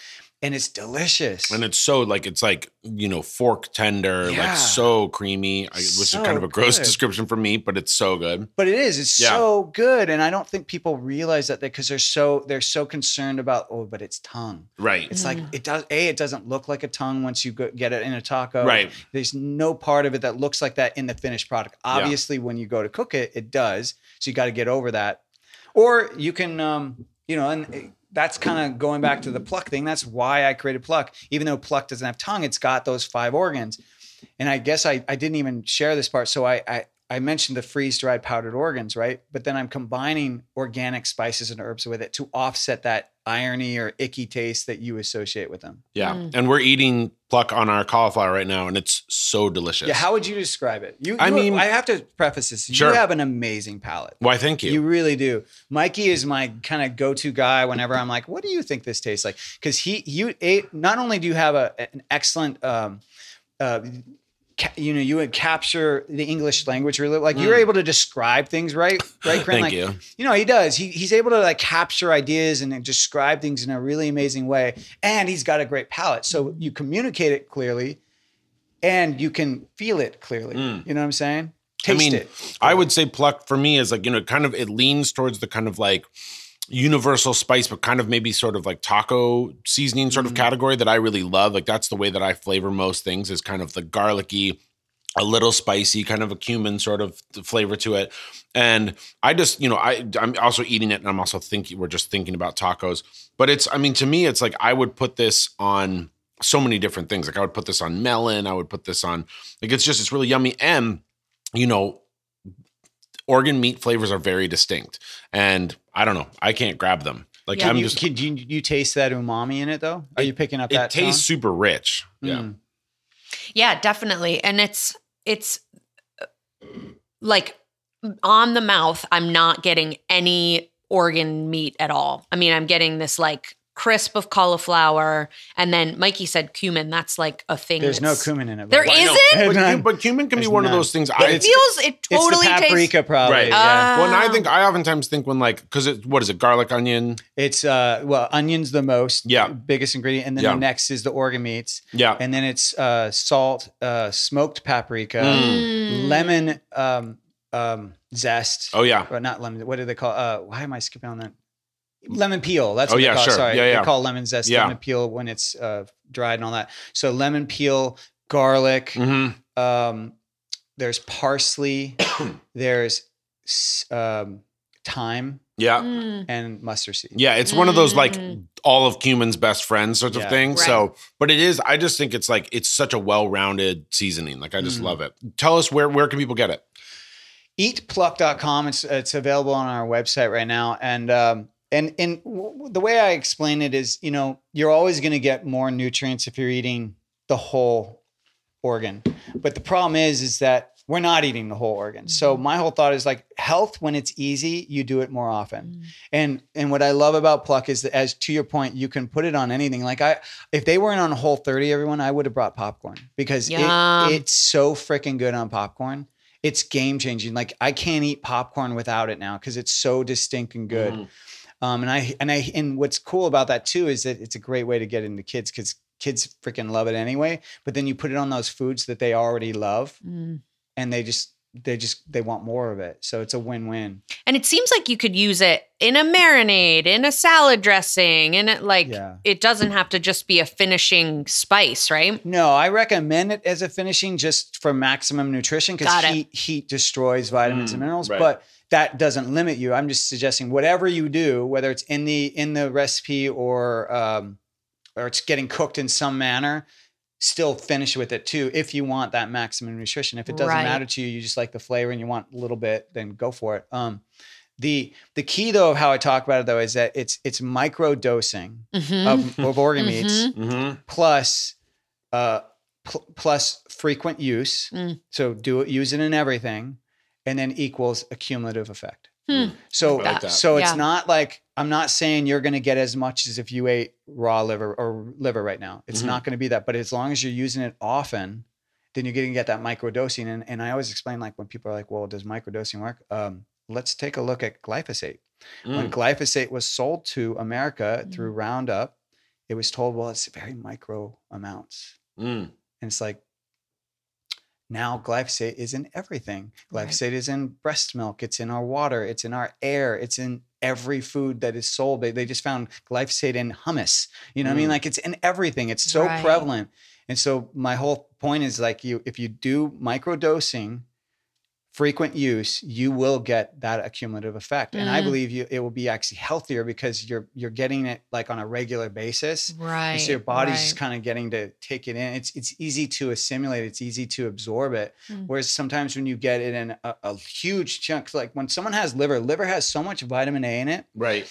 and it's delicious. And it's so like it's like you know fork tender, Yeah. like so creamy, I- which is So kind of a gross good. description for me, but it's so good. but it is. It's Yeah. so good, and I don't think people realize that because they're so they're so concerned about oh, but it's tongue. Right. It's like it does. A, it doesn't look like a tongue once you go, get it in a taco. Right. There's no part of it that looks like that in the finished product. Obviously, when you go to cook it, it does. So you got to get over that. Or you can, um, you know, and it- that's kind of going back to the pluck thing. That's why I created pluck. Even though pluck doesn't have tongue, it's got those five organs. And I guess I, I didn't even share this part. So I, I, I mentioned the freeze dried powdered organs, right? But then I'm combining organic spices and herbs with it to offset that irony or icky taste that you associate with them. Yeah. Mm. And we're eating pluck on our cauliflower right now, and it's so delicious. Yeah, how would you describe it? You, I mean- I have to preface this. Sure. You have an amazing palate. Why? Thank you. You really do. Mikey is my kind of go-to guy whenever I'm like, "What do you think this tastes like?" Because he, you ate. Not only do you have a an excellent, um, uh, ca- you know, you would capture the English language really like you're Mm. able to describe things right, right? Thank like, you. you know, he does. He, he's able to like capture ideas and describe things in a really amazing way. And he's got a great palate. So you communicate it clearly and you can feel it clearly. Mm. You know what I'm saying? I Taste mean, it. I would say pluck for me is like, you know, kind of it leans towards the kind of like universal spice, but kind of maybe sort of like taco seasoning sort of Mhm. category that I really love. Like that's the way that I flavor most things is kind of the garlicky, a little spicy, kind of a cumin sort of flavor to it. And I just, you know, I I'm also eating it and I'm also thinking we're just thinking about tacos. But it's, I mean, to me, it's like I would put this on so many different things. Like I would put this on melon, I would put this on like it's just it's really yummy. And you know, organ meat flavors are very distinct. And I don't know, I can't grab them. Like Yeah, I'm you, just can you, you taste that umami in it though? Are you picking up it that? It tastes super rich. Yeah. Mm. Yeah, definitely. And it's it's uh, like on the mouth, I'm not getting any organ meat at all. I mean, I'm getting this like crisp of cauliflower, and then Mikey said cumin. That's like a thing. There's no that's- cumin in it. There by the way. isn't? But, None. cu- but cumin can be There's one of none. those things. It I It's- feels. It It's the totally paprika tastes. probably. Right. yeah. well, and I Ah. think I oftentimes think when like because it what is it garlic onion It's uh well, onions the most Yeah. biggest ingredient, and then Yeah. the next is the organ meats, yeah and then it's uh salt, uh smoked paprika, Mm. lemon um um zest. oh yeah Or not lemon. What do they call? Uh, why am I skipping on that? Lemon peel. That's Oh, what yeah, they call. it. sure. Sorry, Yeah, yeah. they call lemon zest Yeah. lemon peel when it's uh, dried and all that. So lemon peel, garlic. hmm Um, there's parsley. there's s- um, thyme yeah Mm. and mustard seed. yeah it's one of those like Mm. all of cumin's best friends sorts of Yeah. things Right. so but it is i just think it's like it's such a well-rounded seasoning like i just Mm. love it tell us where where can people get it eatpluck.com it's it's available on our website right now and um and and w- the way i explain it is you know you're always going to get more nutrients if you're eating the whole organ but the problem is is that we're not eating the whole organ so my whole thought is like health when it's easy you do it more often Mm. and and what I love about Pluck is that as to your point, you can put it on anything. Like I, if they weren't on a Whole 30, everyone, I would have brought popcorn because it, it's so freaking good on popcorn. It's game changing. Like I can't eat popcorn without it now because it's so distinct and good. Mhm. Um, and I and I and what's cool about that too is that it's a great way to get into kids because kids freaking love it anyway. But then you put it on those foods that they already love, Mm. and they just they just they want more of it. So it's a win win. And it seems like you could use it in a marinade, in a salad dressing, and it like Yeah. it doesn't have to just be a finishing spice, right? No, I recommend it as a finishing just for maximum nutrition because Got it. heat heat destroys vitamins Mm, and minerals. right. But that doesn't limit you. I'm just suggesting whatever you do, whether it's in the in the recipe or um, or it's getting cooked in some manner, still finish with it too. If you want that maximum nutrition, if it doesn't Right. matter to you, you just like the flavor and you want a little bit, then go for it. Um, the the key though of how I talk about it though is that it's it's micro dosing Mhm. of, of organ meats Mhm. Mhm. plus uh pl- plus frequent use Mm. so do it use it in everything and then equals a cumulative effect Hmm. so like so it's Yeah. not like i'm not saying you're going to get as much as if you ate raw liver or liver right now it's Mhm. not going to be that but as long as you're using it often then you're going to get that microdosing and, and i always explain like when people are like well does microdosing work um, let's take a look at glyphosate when Mm. glyphosate was sold to America through Mm. Roundup, it was told, well, it's very micro amounts. Mm. And it's like, now glyphosate is in everything. Right. Glyphosate is in breast milk, it's in our water, it's in our air, it's in every food that is sold. They, they just found glyphosate in hummus. You know what I mean? Mm. Like it's in everything. It's so Right. prevalent. And so my whole point is like you if you do micro dosing, frequent use, you will get that accumulative effect. And I Mm. believe you it will be actually healthier because you're you're getting it like on a regular basis. Right. And so your body's just right. kind of getting to take it in. It's it's easy to assimilate. It's easy to absorb it. Mm. Whereas sometimes when you get it in a, a huge chunk, like when someone has liver, liver has so much vitamin A in it right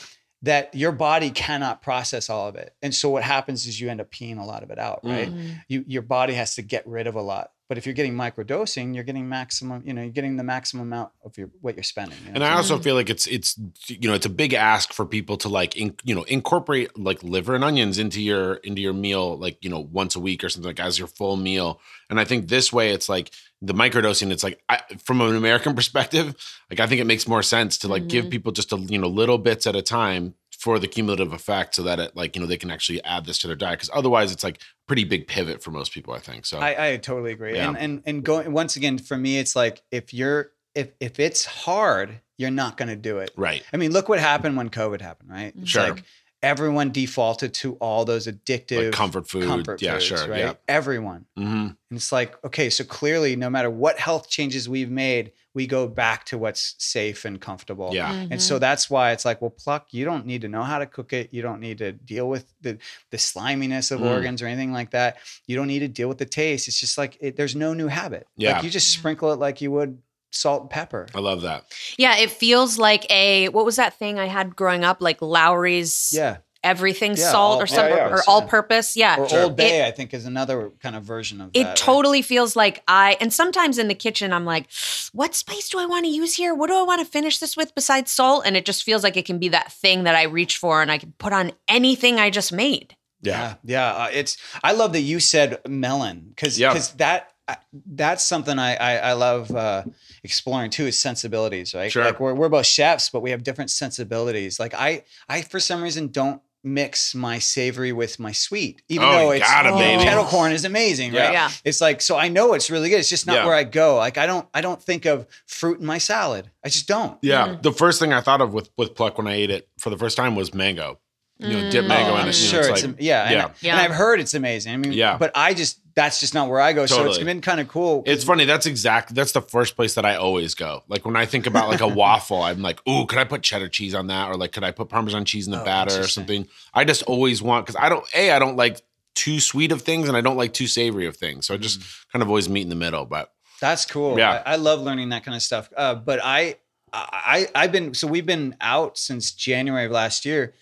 that your body cannot process all of it. And so what happens is you end up peeing a lot of it out, right? Mm. You your body has to get rid of a lot. But if you're getting microdosing, you're getting maximum, you know, you're getting the maximum amount of your what you're spending. you know and I also feel like it's it's you know it's a big ask for people to like in, you know incorporate like liver and onions into your into your meal like you know once a week or something like as your full meal. And I think this way it's like the microdosing. It's like I, from an American perspective, like I think it makes more sense to like give Mhm. people just a you know little bits at a time for the cumulative effect, so that it like you know they can actually add this to their diet. Because otherwise, it's like pretty big pivot for most people. I think so. I, I totally agree. Yeah. And and and going once again for me, it's like if you're if if it's hard, you're not going to do it. right. I mean, look what happened when COVID happened, right? It's Sure. like everyone defaulted to all those addictive Like comfort food. comfort yeah. foods, sure. right? Yeah. Everyone. hmm And it's like, okay, so clearly, no matter what health changes we've made, we go back to what's safe and comfortable. Yeah. Mm-hmm. And so that's why it's like, well, pluck, you don't need to know how to cook it. You don't need to deal with the the sliminess of Mm. organs or anything like that. You don't need to deal with the taste. It's just like it, there's no new habit. Yeah. Like you just sprinkle it like you would salt and pepper. I love that. Yeah, it feels like a what was that thing I had growing up? Like Lawry's Yeah. everything Yeah, salt all- or some yeah, yeah, or yeah. all purpose. Yeah. Or Sure. Old Bay, I think, is another kind of version of that. It right? totally feels like I, and sometimes in the kitchen, I'm like, what spice do I want to use here? What do I want to finish this with besides salt? And it just feels like it can be that thing that I reach for and I can put on anything I just made. Yeah, yeah. Uh, it's. I love that you said melon because Yeah. that uh, that's something I I, I love uh, exploring too is sensibilities, right? Sure. Like we're we're both chefs, but we have different sensibilities. Like I I for some reason don't mix my savory with my sweet, even Oh, though you it's gotta, oh, baby. kettle corn is amazing, right? Yeah. It's like so I know it's really good. It's just not Yeah. where I go. Like I don't I don't think of fruit in my salad. I just don't. Yeah, the first thing I thought of with with pluck when I ate it for the first time was mango. You know, dip mango Oh, in I'm it. you know, sure it's it's, like- am- yeah, yeah. And, Yeah. and I've heard it's amazing. I mean, Yeah. but I just that's just not where I go. So it's been kind of cool. It's funny. That's exactly That's the first place that I always go. Like when I think about like a waffle, I'm like, "Ooh, could I put cheddar cheese on that?" Or like, could I put Parmesan cheese in the Oh, batter or something? I just always want because I don't. A, I don't like too sweet of things, and I don't like too savory of things. So I just kind of always meet in the middle. But That's cool. Yeah. I, I love learning that kind of stuff. Uh, but I, I, I've been so we've been out since January of last year,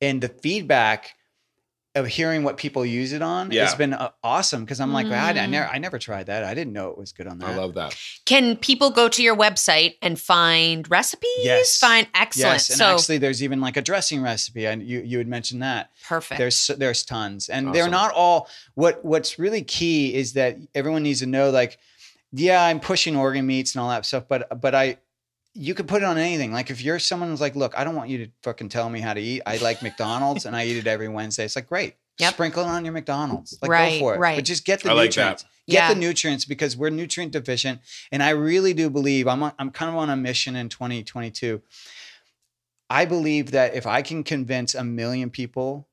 and the feedback of hearing what people use it on Yeah. has been uh, awesome because I'm like, I, I Mm. never, I never tried that. I didn't know it was good on that. I love that. Can people go to your website and find recipes? Yes. Find excellent. Yes, and so actually, there's even like a dressing recipe, and you you had mentioned that. perfect. There's there's tons, and they're not all. What What's really key is that everyone needs to know, like, yeah, I'm pushing organ meats and all that stuff, but but I, you could put it on anything. Like if you're someone who's like, look, I don't want you to fucking tell me how to eat. I like McDonald's and I eat it every Wednesday. It's like great. Yep. Sprinkle it on your McDonald's. Like Right, go for it. right. But just get the I like that. nutrients. Get Yeah. the nutrients because we're nutrient deficient. And I really do believe I'm on, I'm kind of on a mission in 2022. I believe that if I can convince a million people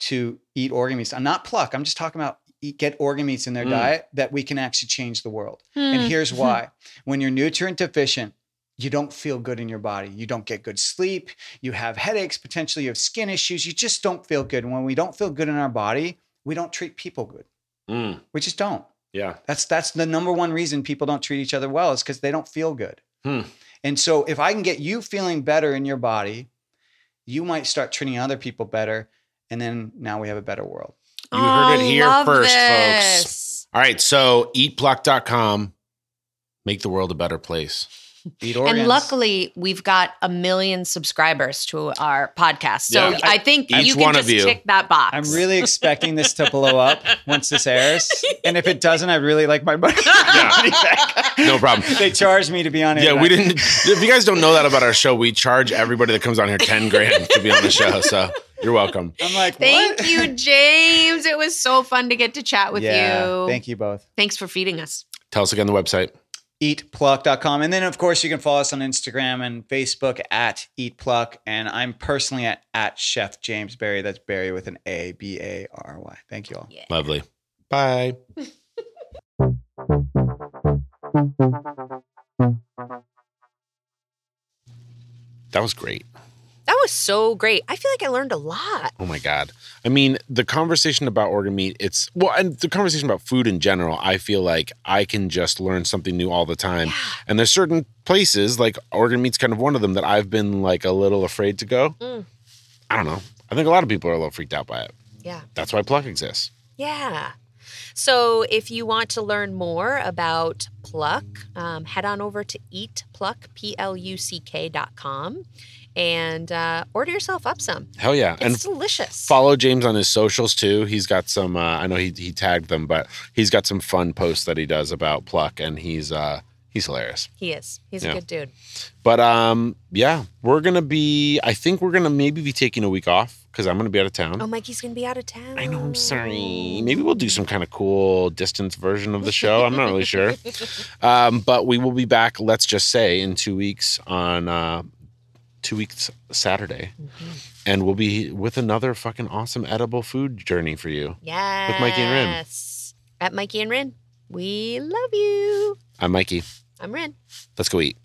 to eat organ meats, I'm not pluck, I'm just talking about eat, get organ meats in their Mm. diet, that we can actually change the world. Hmm. And here's why. When you're nutrient deficient, you don't feel good in your body. You don't get good sleep. You have headaches, potentially you have skin issues. You just don't feel good. And when we don't feel good in our body, we don't treat people good. Mm, We just don't. yeah. That's that's the number one reason people don't treat each other well is because they don't feel good. Hmm. And so if I can get you feeling better in your body, you might start treating other people better. And then now we have a better world. You heard it here love first, folks. All right. So eatpluck.com. Make the world a better place. Eat organs. And luckily, we've got a million subscribers to our podcast. So Yeah. I think Each you can one of just you. tick that box. I'm really expecting this to blow up once this airs. And if it doesn't, I really like my money. Yeah. back. No problem. they charged me to be on it. Yeah, we didn't. If you guys don't know that about our show, we charge everybody that comes on here ten grand to be on the show. So you're welcome. I'm like, Thank what? you, James. It was so fun to get to chat with yeah, you. Thank you both. Thanks for feeding us. Tell us again the website. eatpluck.com. And then, of course, you can follow us on Instagram and Facebook at eatpluck. And I'm personally at, at Chef James Barry. That's Barry with an A, B A R Y. Thank you all. Yeah. Lovely. Bye. That was great. That was so great. I feel like I learned a lot. Oh my God. I mean, the conversation about organ meat, it's well, and the conversation about food in general, I feel like I can just learn something new all the time. Yeah. And there's certain places, like organ meat's kind of one of them, that I've been like a little afraid to go. Mm. I don't know. I think a lot of people are a little freaked out by it. Yeah. That's why Pluck exists. Yeah. So if you want to learn more about Pluck, um, head on over to eatpluck, P-L-U-C-K dot com and uh, order yourself up some. Hell yeah. It's and delicious. follow James on his socials too. He's got some, uh, I know he, he tagged them, but he's got some fun posts that he does about Pluck and he's, uh, he's hilarious. he is. He's Yeah. a good dude. But um, yeah, we're gonna be. I think we're gonna maybe be taking a week off because I'm gonna be out of town. Oh, Mikey's going to be out of town. I know. I'm sorry. Maybe we'll do some kind of cool distance version of the show. I'm not really sure. Um, but we will be back. Let's just say in two weeks on uh, two weeks Saturday, mm-hmm. and we'll be with another fucking awesome edible food journey for you. Yes. With Mikey and Rin. At Mikey and Rin. We love you. I'm Mikey. I'm Rin. Let's go eat.